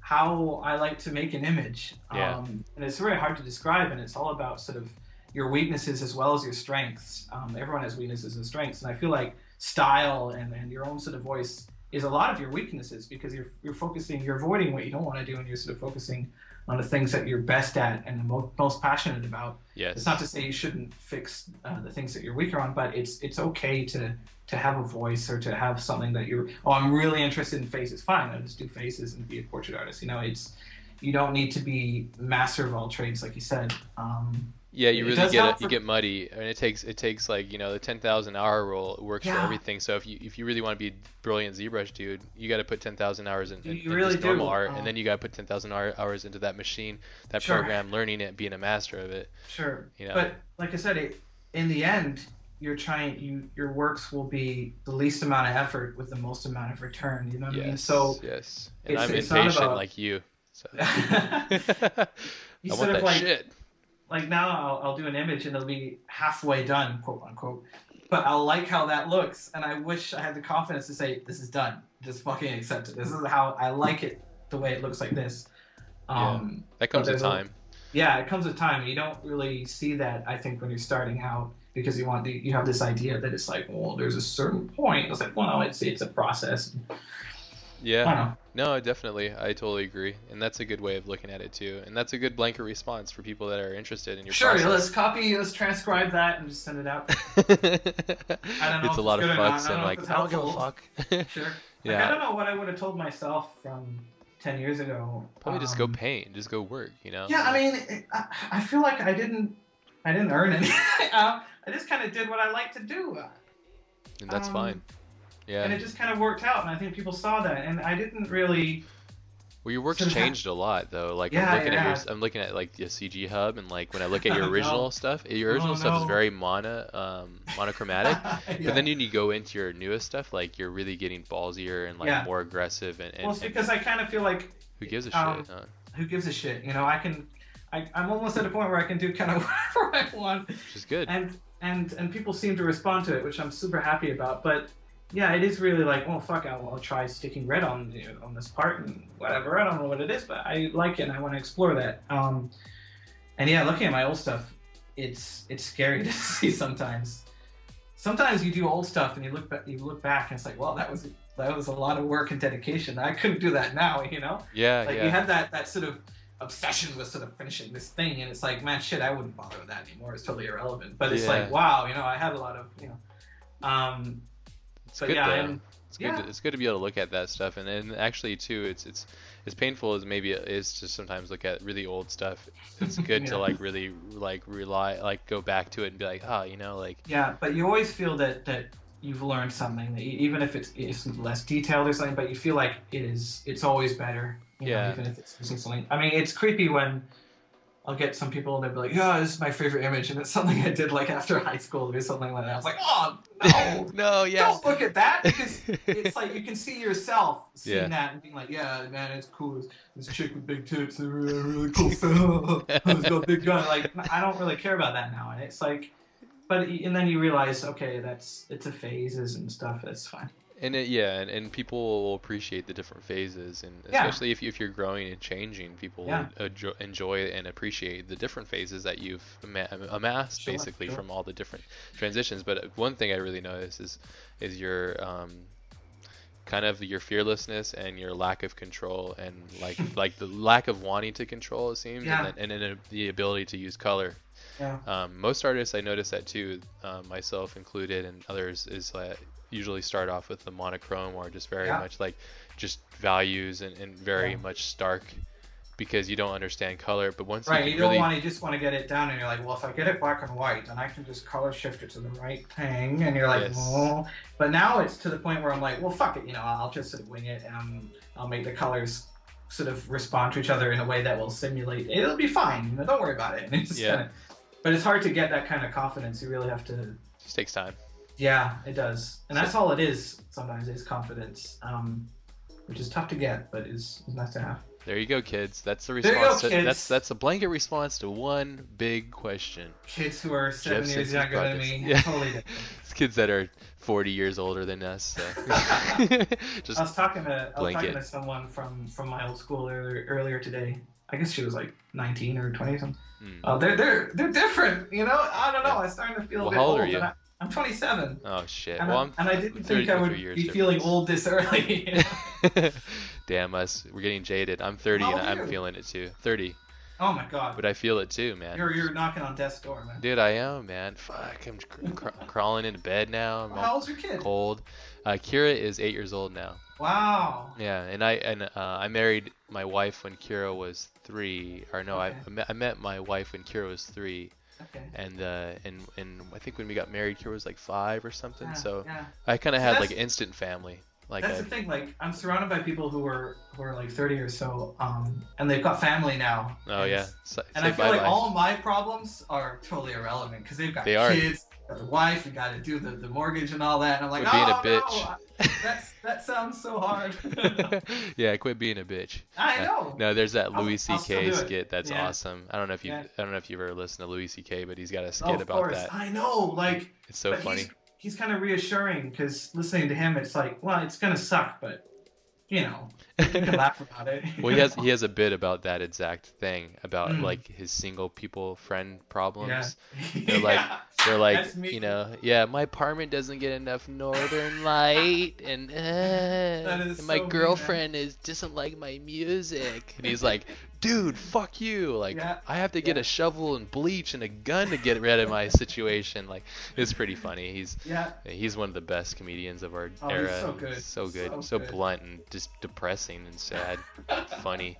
how I like to make an image. Yeah. Um, and it's very hard to describe, and it's all about sort of your weaknesses as well as your strengths. Um, everyone has weaknesses and strengths, and I feel like style and, and your own sort of voice is a lot of your weaknesses because you're, you're focusing, you're avoiding what you don't want to do, and you're sort of focusing on the things that you're best at and the most, most passionate about. Yes. It's not to say you shouldn't fix uh, the things that you're weaker on, but it's it's okay to to have a voice or to have something that you're. Oh, I'm really interested in faces. Fine, I'll just do faces and be a portrait artist. You know, it's you don't need to be master of all trades, like you said. Um, Yeah, you really does get it. You get muddy, and it takes it takes like you know the ten thousand hour rule works for everything. So if you if you really want to be a brilliant ZBrush dude, you got to put ten thousand hours in, in, in really normal do. art, and oh. then you got to put ten thousand hours into that machine, that Sure. program, learning it, being a master of it. Sure. You know. But like I said, it, in the end, you're trying. You your works will be the least amount of effort with the most amount of return. You know what I mean? yes. So yes. And I'm impatient about- like you. So. you I want of that like shit. Like now I'll, I'll do an image and it'll be halfway done, quote unquote. But I'll like how that looks, and I wish I had the confidence to say this is done. Just fucking accept it. This is how I like it, the way it looks like this. Um, That comes with time. yeah, it comes with time. You don't really see that, I think, when you're starting out because you want the, you have this idea that it's like, well, there's a certain point. It's like, well, no, it's it's a process. Yeah. Don't know. No, definitely. I totally agree. And that's a good way of looking at it too. And that's a good blanket response for people that are interested in your Sure, let's copy, let's transcribe that and just send it out. know if it's a lot it's of good or not. fucks I don't and know like I don't give a fuck. Sure. Like, I don't know what I would have told myself from 10 years ago. Probably just go Um, paint, just go work, you know? Yeah, I mean, I, I feel like I didn't, I didn't earn anything. I just kind of did what I like to do, and that's um, fine. Yeah. and it just kind of worked out. And I think people saw that, and I didn't really. Well, your work's sort of ha- changed a lot though. Like Yeah, I'm looking at your, I'm looking at like the CG hub, and like when I look at your Oh, no. original stuff, your original Oh, stuff is very mono, um, monochromatic. Yeah. But then when you go into your newest stuff, like you're really getting ballsier and like Yeah. more aggressive, and, and, well, it's because I kind of feel like who gives a um, shit? Huh? who gives a shit? You know, I can. I, I'm almost at a point where I can do kind of whatever I want, Which is good. and and and people seem to respond to it, which I'm super happy about. But yeah, it is really like, oh fuck, I'll, I'll try sticking red on you know, on this part and whatever. I don't know what it is, but I like it and I want to explore that. Um, and yeah, looking at my old stuff, it's it's scary to see sometimes. Sometimes you do old stuff and you look back, you look back and it's like, well, that was that was a lot of work and dedication. I couldn't do that now, you know. yeah, Like yeah. you had that that sort of obsession with sort of finishing this thing, and it's like, man, shit, I wouldn't bother with that anymore. It's totally irrelevant. But it's Yeah. like, wow, you know, I had a lot of, you know, um, it's but good yeah, though. I'm- It's good. yeah. To, it's good to be able to look at that stuff, and then actually too, it's it's as painful as maybe it is to sometimes look at really old stuff. It's good to like really like rely like go back to it and be like, oh, you know, like yeah. But you always feel that that you've learned something, that you, even if it's, it's less detailed or something, but you feel like it is, it's always better. Yeah. Know, even if it's missing something. I mean, it's creepy when. I'll get some people and they'll be like, "Yeah, this is my favorite image," and it's something I did like after high school or something like that. I was like, "Oh no, no, yeah. don't look at that because it's like you can see yourself seeing Yeah. that and being like, yeah, man, it's cool. This, this chick with big tits, and really, really cool stuff. Who's got big gun? Like, I don't really care about that now. And it's like, but and then you realize, okay, that's it's a phases and stuff. That's fine. And it, yeah, and, and people will appreciate the different phases, and Yeah. especially if, you, if you're growing and changing, people Yeah. will enjoy, enjoy and appreciate the different phases that you've ama- amassed Sure, basically sure. from all the different transitions. But one thing I really notice is is your um, kind of your fearlessness and your lack of control, and like like the lack of wanting to control it seems, Yeah. and then, and then the ability to use color. Yeah. Um, most artists, I notice that too, um, myself included, and others, is that usually start off with the monochrome or just very Yeah. much like just values and, and very Yeah. much stark because you don't understand color. But once Right. you You don't really, want to just want to get it down, and you're like, well, if I get it black and white, then I can just color shift it to the right thing, and you're like, Yes. oh. But now it's to the point where I'm like, well, fuck it, you know, I'll just sort of wing it, and I'll make the colors sort of respond to each other in a way that will simulate. It'll be fine. You know, don't worry about it. And it's just Yeah. kinda, but it's hard to get that kind of confidence. You really have to. It just takes time. Yeah, it does, and that's all it is. Sometimes is confidence, um, which is tough to get, but is, is nice to have. There you go, kids. That's the you go, response. to. That's that's a blanket response to one big question. Kids who are seven Jeff years younger than me, Yeah. totally different. It's kids that are 40 years older than us. So. just I was talking to I was blanket. talking to someone from from my old school earlier earlier today. I guess she was like 19 or 20 something. hmm. Oh, they're they're they're different. You know, I don't know. I'm starting to feel Well, a bit how old old. are you? and I, I'm 27, Oh shit. and, well, I, and I didn't think I would be feeling old this early. Damn us, we're getting jaded. I'm 30 How and I'm feeling it too. 30, oh my god, but I feel it too, man. you're you're knocking on death's door, man. Dude, I am, man. Fuck, I'm cr- cr- crawling into bed now. I'm How old's your kid? cold. Uh, Kira is eight years old now. Wow. Yeah, and I and uh, I married my wife when Kira was three. Or no, I, Okay. I met, I met my wife when Kira was three, Okay. and uh, and and I think when we got married, Kira was like five or something. Yeah, so yeah. I kind of So had like instant family. Like That's I, the thing. Like, I'm surrounded by people who are who are like 30 or so, um, and they've got family now. oh And yeah, Say And I feel like bye. all my problems are totally irrelevant because they've got They kids, got the wife, we got to do the, the mortgage and all that. And I'm like, Quit being a oh bitch." no, that's that sounds so hard. yeah, quit being a bitch. I Uh, know. No, there's that Louis C.K. skit that's Yeah. awesome. I don't know if you Yeah. I don't know if you've ever listened to Louis C.K., but he's got a Oh, skit of about course, that. I know. Like, It's so funny. He's kind of reassuring because listening to him, it's like, well, it's gonna suck, but you know, You can laugh about it. Well, he has he has a bit about that exact thing about Mm. like his single people friend problems. Yeah. They're like Yeah. they're like you know yeah my apartment doesn't get enough northern light and, uh, and my so mean, girlfriend is doesn't like my music and he's like dude fuck you. Like Yeah, I have to get yeah. a shovel and bleach and a gun to get rid of my situation. Like it's pretty funny. He's Yeah. he's one of the best comedians of our Oh, he's era. so good. so good. So so good. blunt and just depressing and sad funny.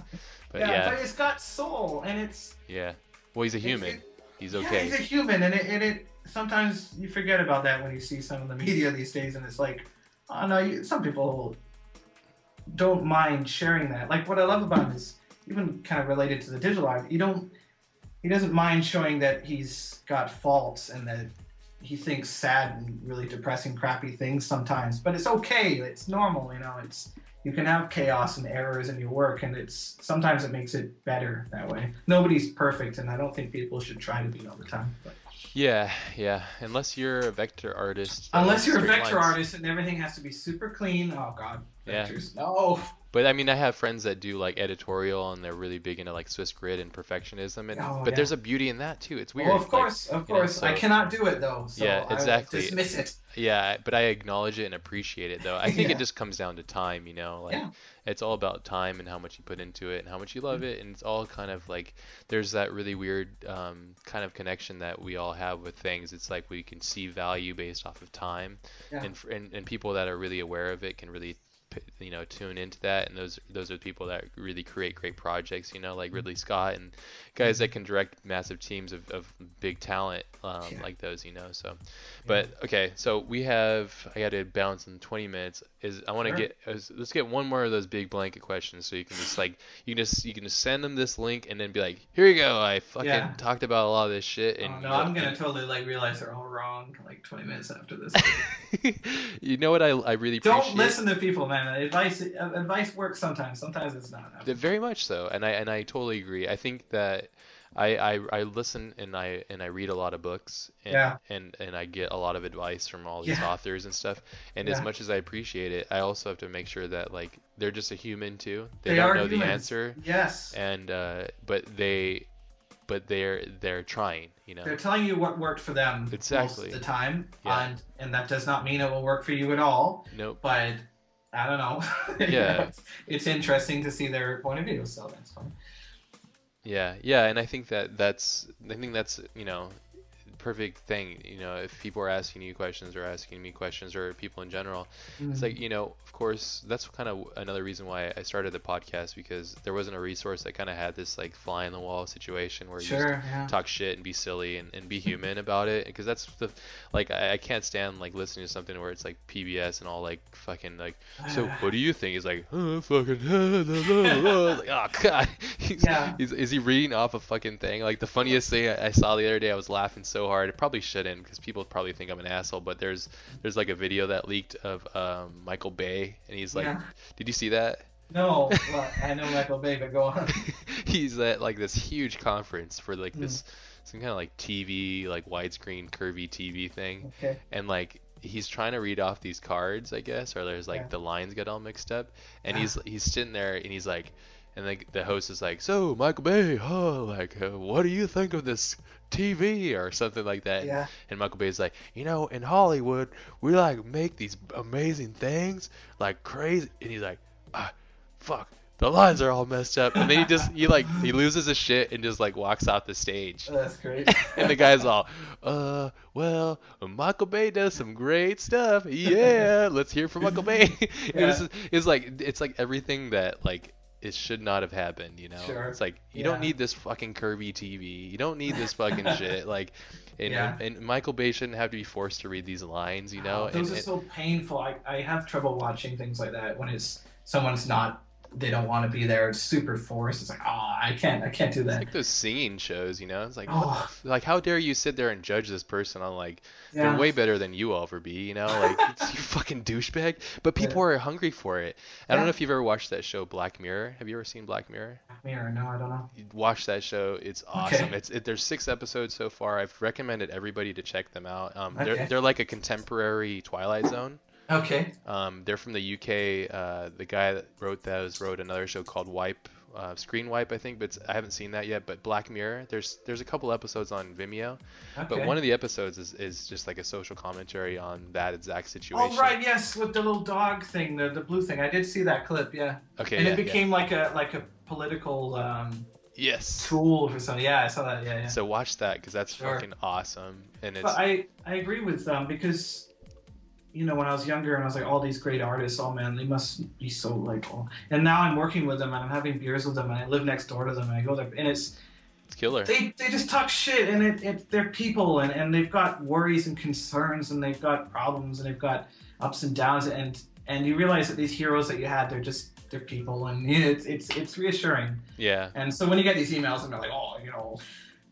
But yeah, yeah. but it's got soul, and it's yeah. Well he's a human. it- he's Yeah, okay. he's a human, and it, and it sometimes you forget about that when you see some of the media these days, and it's like, oh no, you, some people don't mind sharing that. Like what I love about him is even kind of related to the digital art. You don't, he doesn't mind showing that he's got faults and that he thinks sad and really depressing, crappy things sometimes. But it's okay. It's normal, you know. It's you can have chaos and errors in your work, and it's sometimes it makes it better that way. Nobody's perfect, and I don't think people should try to be all the time. But Yeah, yeah. Unless you're a vector artist. unless you're a vector lines. artist and everything has to be super clean, oh god, Yeah. vectors, no. But I mean, I have friends that do like editorial and they're really big into like Swiss grid and perfectionism. And Oh, but yeah. there's a beauty in that too. It's weird. Oh, of like, course, of you know, course. I cannot do it though. So Yeah, I exactly. dismiss it. yeah, but I acknowledge it and appreciate it though. I think Yeah. it just comes down to time, you know. Like Yeah. it's all about time and how much you put into it and how much you love it. And it's all kind of like there's that really weird um, kind of connection that we all have with things. It's like we can see value based off of time. Yeah. and, and and people that are really aware of it can really you know tune into that and those those are the people that really create great projects you know like Ridley Scott and guys that can direct massive teams of, of big talent um, Yeah. like those you know so but okay so we have I got to bounce in 20 minutes is I want to Sure. get let's get one more of those big blanket questions so you can just like you can just you can just send them this link and then be like here you go I fucking Yeah. talked about a lot of this shit and oh, no, I'm gonna and- totally like realize they're all wrong like 20 minutes after this. you know what I, I really Don't listen to people, man. Advice advice works sometimes. Sometimes it's not. Yeah, Very much so, and I and I totally agree. I think that I, I, I listen and I and I read a lot of books and Yeah. and, and I get a lot of advice from all these Yeah. authors and stuff. And as much as I appreciate it, I also have to make sure that like they're just a human too. They, They don't are know the answer, Yes. and uh, but they but they're they're trying. You know. They're telling you what worked for them Exactly. most of the time, Yeah. and and that does not mean it will work for you at all. Nope. But I don't know. Yeah. it's, it's interesting to see their point of view, so that's fine. Yeah, yeah, and I think that that's I think that's you know perfect thing. You know, if people are asking you questions or asking me questions or people in general, it's Mm. like you know, course, that's kind of another reason why I started the podcast because there wasn't a resource that kind of had this like fly in the wall situation where you Sure. Yeah. talk shit and be silly and, and be human about it because that's the like I, I can't stand like listening to something where it's like PBS and all like fucking like so what do you think? He's like, oh, fucking, like, oh god, he's, Yeah. he's, is he reading off a fucking thing? Like the funniest thing I I saw the other day, I was laughing so hard. I probably shouldn't because people probably think I'm an asshole. But there's there's like a video that leaked of um, Michael Bay, and he's like, Yeah. did you see that? No, well, I know Michael Bay, but go on. he's at like this huge conference for like this some kind of like TV, like widescreen curvy TV thing, Okay. and like he's trying to read off these cards, I guess, or there's like Yeah. the lines get all mixed up, and Yeah. he's he's sitting there and he's like, and like the host is like, so Michael Bay, huh, like uh, what do you think of this TV or something like that? Yeah. And Michael Bay's like, you know, in Hollywood, we like make these amazing things, like crazy, and he's like, ah, fuck. The lines are all messed up, and then he just he like he loses his shit and just like walks off the stage. Oh, that's great. And the guy's all, uh, well, Michael Bay does some great stuff. Yeah, let's hear from Michael Bay. it was, it's like it's like everything that like it should not have happened. You know, Sure. it's like you Yeah. don't need this fucking curvy TV. You don't need this fucking shit. Like, and, Yeah. and Michael Bay shouldn't have to be forced to read these lines. You know, Oh, those and, are and- so painful. I, I have trouble watching things like that when it's someone's not they don't want to be there. It's super forced. It's like, oh, I can't I can't do it's that. like those singing shows, you know. It's like, Oh. like how dare you sit there and judge this person on like Yeah. they're way better than you all for be, you know, like it's, you fucking douchebag. But people are hungry for it. I don't know if you've ever watched that show Black Mirror. Have you ever seen Black Mirror? Black Mirror, no, I don't know. You watch that show. It's awesome. Okay. It's it, there's six episodes so far. I've recommended everybody to check them out. Um, Okay. they're they're like a contemporary Twilight Zone. Okay. Um, they're from the UK. Uh, the guy that wrote those wrote another show called Wipe, uh, Screen Wipe, I think, but it's, I haven't seen that yet. But Black Mirror, there's there's a couple episodes on Vimeo, Okay. but one of the episodes is, is just like a social commentary on that exact situation. Oh right, yes, with the little dog thing, the, the blue thing. I did see that clip, yeah. Okay. and yeah, it yeah. became like a like a political um, Yes. tool for something. Yeah, I saw that. Yeah, yeah. So watch that because that's Sure. fucking awesome, and it's But I I agree with them because you know when I was younger and I was like all these great artists, oh man, they must be so like oh. And now I'm working with them and I'm having beers with them and I live next door to them and I go there and it's it's killer. they they just talk shit and it, it they're people and and they've got worries and concerns and they've got problems and they've got ups and downs and and you realize that these heroes that you had they're just they're people and it's it's it's reassuring. Yeah. And so when you get these emails and they're like, oh, you know,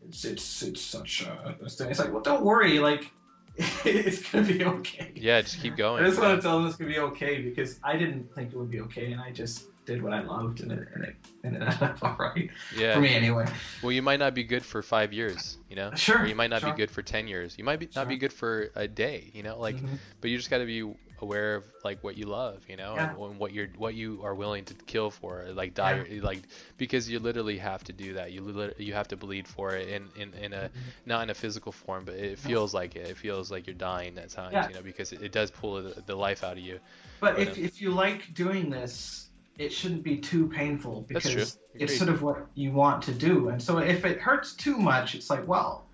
it's it's it's such a thing. It's like, well, don't worry, like it's gonna be okay. Yeah. Just keep going. I just want to tell them it's gonna be okay because I didn't think it would be okay, and I just did what I loved, and it and it, and it ended up all right Yeah. for me anyway. Well, you might not be good for five years, you know. Sure, Or you might not sure. be good for ten years. You might be, not be good for a day, you know. Like, Mhm. but you just got to be aware of like what you love, you know, Yeah. and, and what you're what you are willing to kill for, like die, like because you literally have to do that. You you have to bleed for it in in, in a not in a physical form, but it feels like it. It feels like you're dying at times, Yeah. you know, because it, it does pull the, the life out of you. But But, if uh, if you like doing this, it shouldn't be too painful because it's sort of what you want to do. And so if it hurts too much, it's like, well,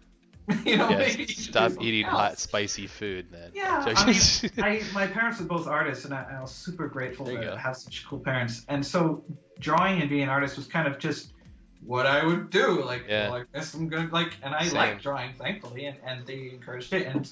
you know, Yeah, maybe you stop eating else. hot, spicy food, man. Yeah, I mean, I, my parents are both artists, and I, I was super grateful to go. have such cool parents. And so, drawing and being an artist was kind of just what I would do. Like, Yeah. guess I'm gonna like, and I Same. like drawing, thankfully, and, and they encouraged it. And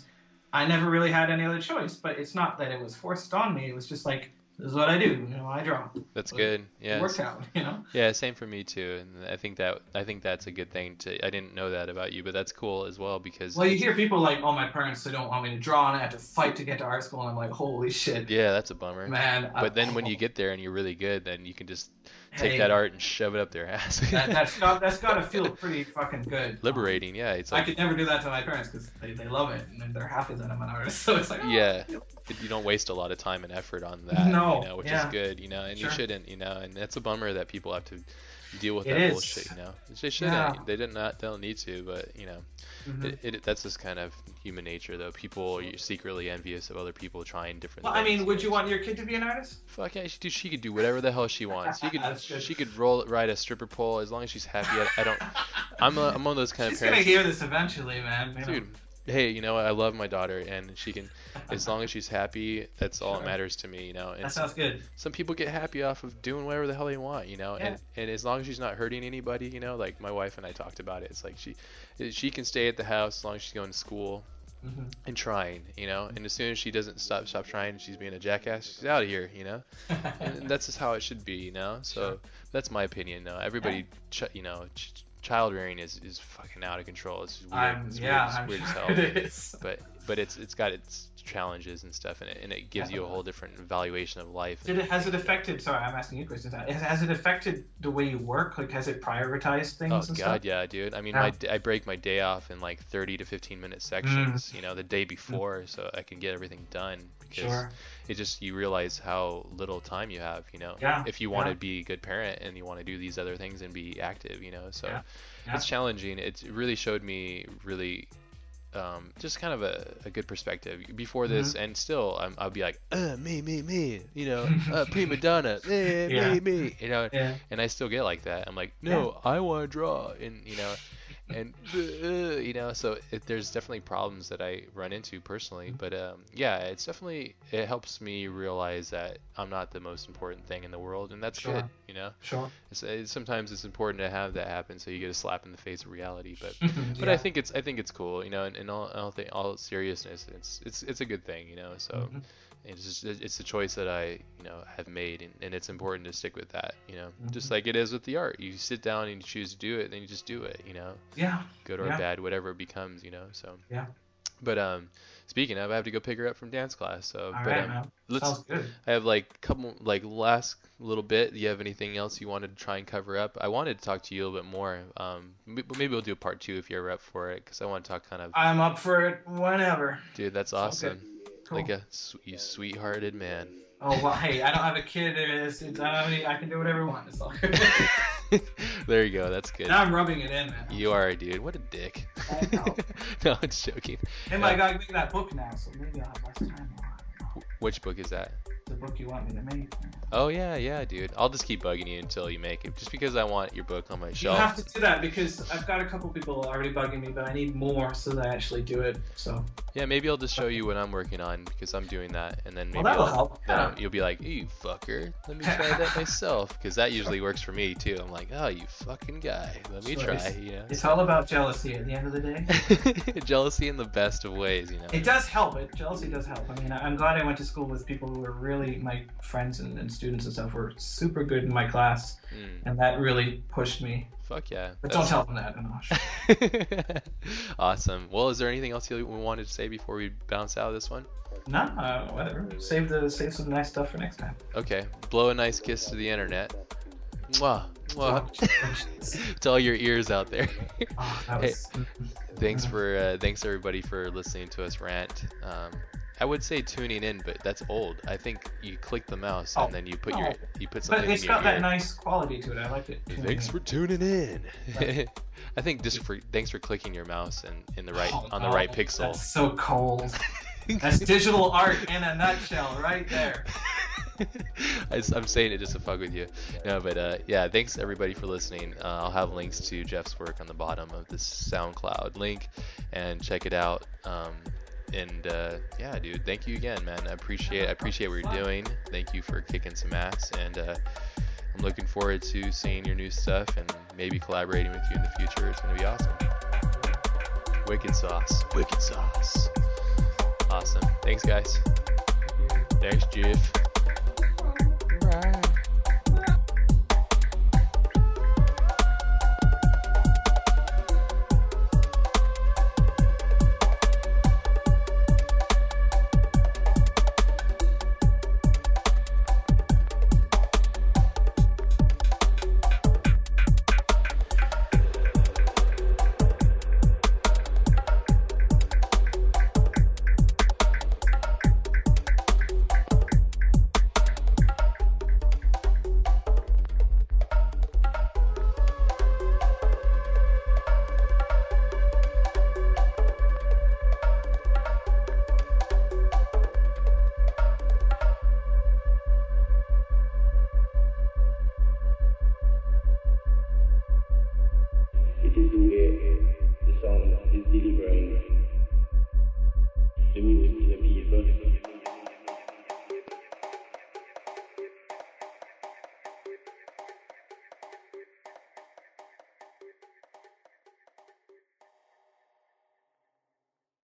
I never really had any other choice. But it's not that it was forced on me. It was just like, this is what I do. You know, I draw. That's good. It Yeah. worked out. You know. Yeah, same for me too, and I think that I think that's a good thing to. I didn't know that about you, but that's cool as well because. Well, you hear people like, "Oh, my parents they don't want me to draw, and I have to fight to get to art school." And I'm like, "Holy shit, Yeah, that's a bummer. man!" I- But then when you get there and you're really good, then you can just take Hey, that art and shove it up their ass. that, that's got that's got to feel pretty fucking good. Liberating, yeah. It's like, I could never do that to my parents because they, they love it and they're happy that I'm an artist. So it's like, oh, Yeah. you don't waste a lot of time and effort on that, No, you know, which yeah. is good, you know, and you shouldn't, you know, and it's a bummer that people have to deal with It that is. bullshit, you know. They shouldn't. Yeah. They did not. They don't need to, but you know, Mhm. it, it, that's just kind of human nature, though. People are secretly envious of other people trying different. Well, I mean, would you want your kid to be an artist? Fuck yeah, she, dude, she could do whatever the hell she wants. She could she could roll ride a stripper pole as long as she's happy. I, I don't. I'm a, I'm one of those kind of. parents. She's gonna hear this eventually, man. Dude, hey, you know what? I love my daughter, and she can, as long as she's happy, that's all that matters to me, you know. And that sounds good. some people get happy off of doing whatever the hell they want, you know. And Yeah. and as long as she's not hurting anybody, you know, like my wife and I talked about it. It's like she, she can stay at the house as long as she's going to school hmm and trying, you know. And as soon as she doesn't stop stop trying, she's being a jackass. She's out of here, you know. and that's just how it should be, you know. So Sure. that's my opinion. though. everybody, ch- you know, ch- child rearing is, is fucking out of control. It's weird. I'm, it's yeah, weird, it's I'm weird as hell. But but it's it's got its challenges and stuff in it, and it gives you a whole different evaluation of life. Did it has it affected? Sorry, I'm asking you questions. Uh, has, has it affected the way you work? Like, has it prioritized things Oh and god, stuff? yeah, dude. I mean, Yeah. my I break my day off in like 30 to 15 minute sections, mm. you know, the day mm. before, so I can get everything done. Because Sure. It just you realize how little time you have, you know. Yeah, If you want yeah. to be a good parent and you want to do these other things and be active, you know. So Yeah, it's challenging. It really showed me really. Um, just kind of a, a good perspective before this, Mm-hmm. and still I'm, I'll be like, uh, me, me, me, you know, uh, prima donna, me, me, me, you know, and I still get like that. I'm like, no, I want to draw, and you know, and uh, you know, so it, there's definitely problems that I run into personally, but um, yeah, it's definitely it helps me realize that I'm not the most important thing in the world, and that's Sure. good, you know. Sure. It's, it's, sometimes it's important to have that happen, so you get a slap in the face of reality, but. But I think it's I think it's cool, you know, and in all all, th- all seriousness, it's it's it's a good thing, you know. So Mhm. It's just it's a choice that I you know have made, and, and it's important to stick with that, you know. Just Mhm. like it is with the art, you sit down and you choose to do it, then you just do it, you know, Yeah. good or Yeah. bad, whatever it becomes, you know. So Yeah. But um, speaking of, I have to go pick her up from dance class. So, All but right, um, man. let's. Sounds good. I have like a couple like last little bit. Do you have anything else you wanted to try and cover up? I wanted to talk to you a little bit more. Um, maybe we'll do a part two if you're up for it, because I want to talk kind of. I'm up for it whenever. Dude, that's awesome. Cool. like oh. a s- you sweethearted man. Oh well, hey, I don't have a kid. It's, it's, I, don't any, I can do whatever I want. It's all good. there you go. That's good. now I'm rubbing it in, man. You are a dude. What a dick. I know. no, it's joking. And Hey, uh, I gotta make that book now, so maybe I'll have less time. Know. Which book is that? The book you want me to make. Oh yeah, yeah, dude. I'll just keep bugging you until you make it, just because I want your book on my shelf. You have to do that because I've got a couple people already bugging me, but I need more so that I actually do it. So Yeah, maybe I'll just show you what I'm working on because I'm doing that, and then maybe well, that'll I'll- help. then Yeah. You'll be like, "You fucker, let me try that myself," because that usually works for me too. I'm like, "Oh, you fucking guy, let me So try," it's- you know. It's all about jealousy at the end of the day. Jealousy in the best of ways, you know. It does help. It jealousy does help. I mean, I- I'm glad I went to school with people who were really my friends and, and students and stuff were super good in my class, Mm, and that really pushed me. fuck yeah. But that's- don't tell them that. Awesome. Well, is there anything else you wanted to say before we bounce out of this one? No, uh, whatever. Save the save some nice stuff for next time. Okay. Blow a nice kiss to the internet. Mwah. Mwah. to all your ears out there. Oh, was, thanks for uh, thanks everybody for listening to us rant. Um, I would say tuning in, but that's old. I think you click the mouse Oh, and then you put your no. you put but something it's in your got that ear. nice quality to it. I like it. Thanks for tuning in. I think just for thanks for clicking your mouse and in the right Oh, on the right no, pixel. That's so cold. That's digital art in a nutshell, right there. I, am saying it just to fuck with you. No, but uh, yeah, thanks everybody for listening. Uh, I'll have links to Jeff's work on the bottom of this SoundCloud link, and check it out. Um, and uh, yeah, dude, thank you again, man. I appreciate I appreciate what you're doing. Thank you for kicking some ass, and uh, I'm looking forward to seeing your new stuff and maybe collaborating with you in the future. It's gonna be awesome. Wicked sauce, wicked sauce. Awesome. Thanks, guys. Thanks, Jeff.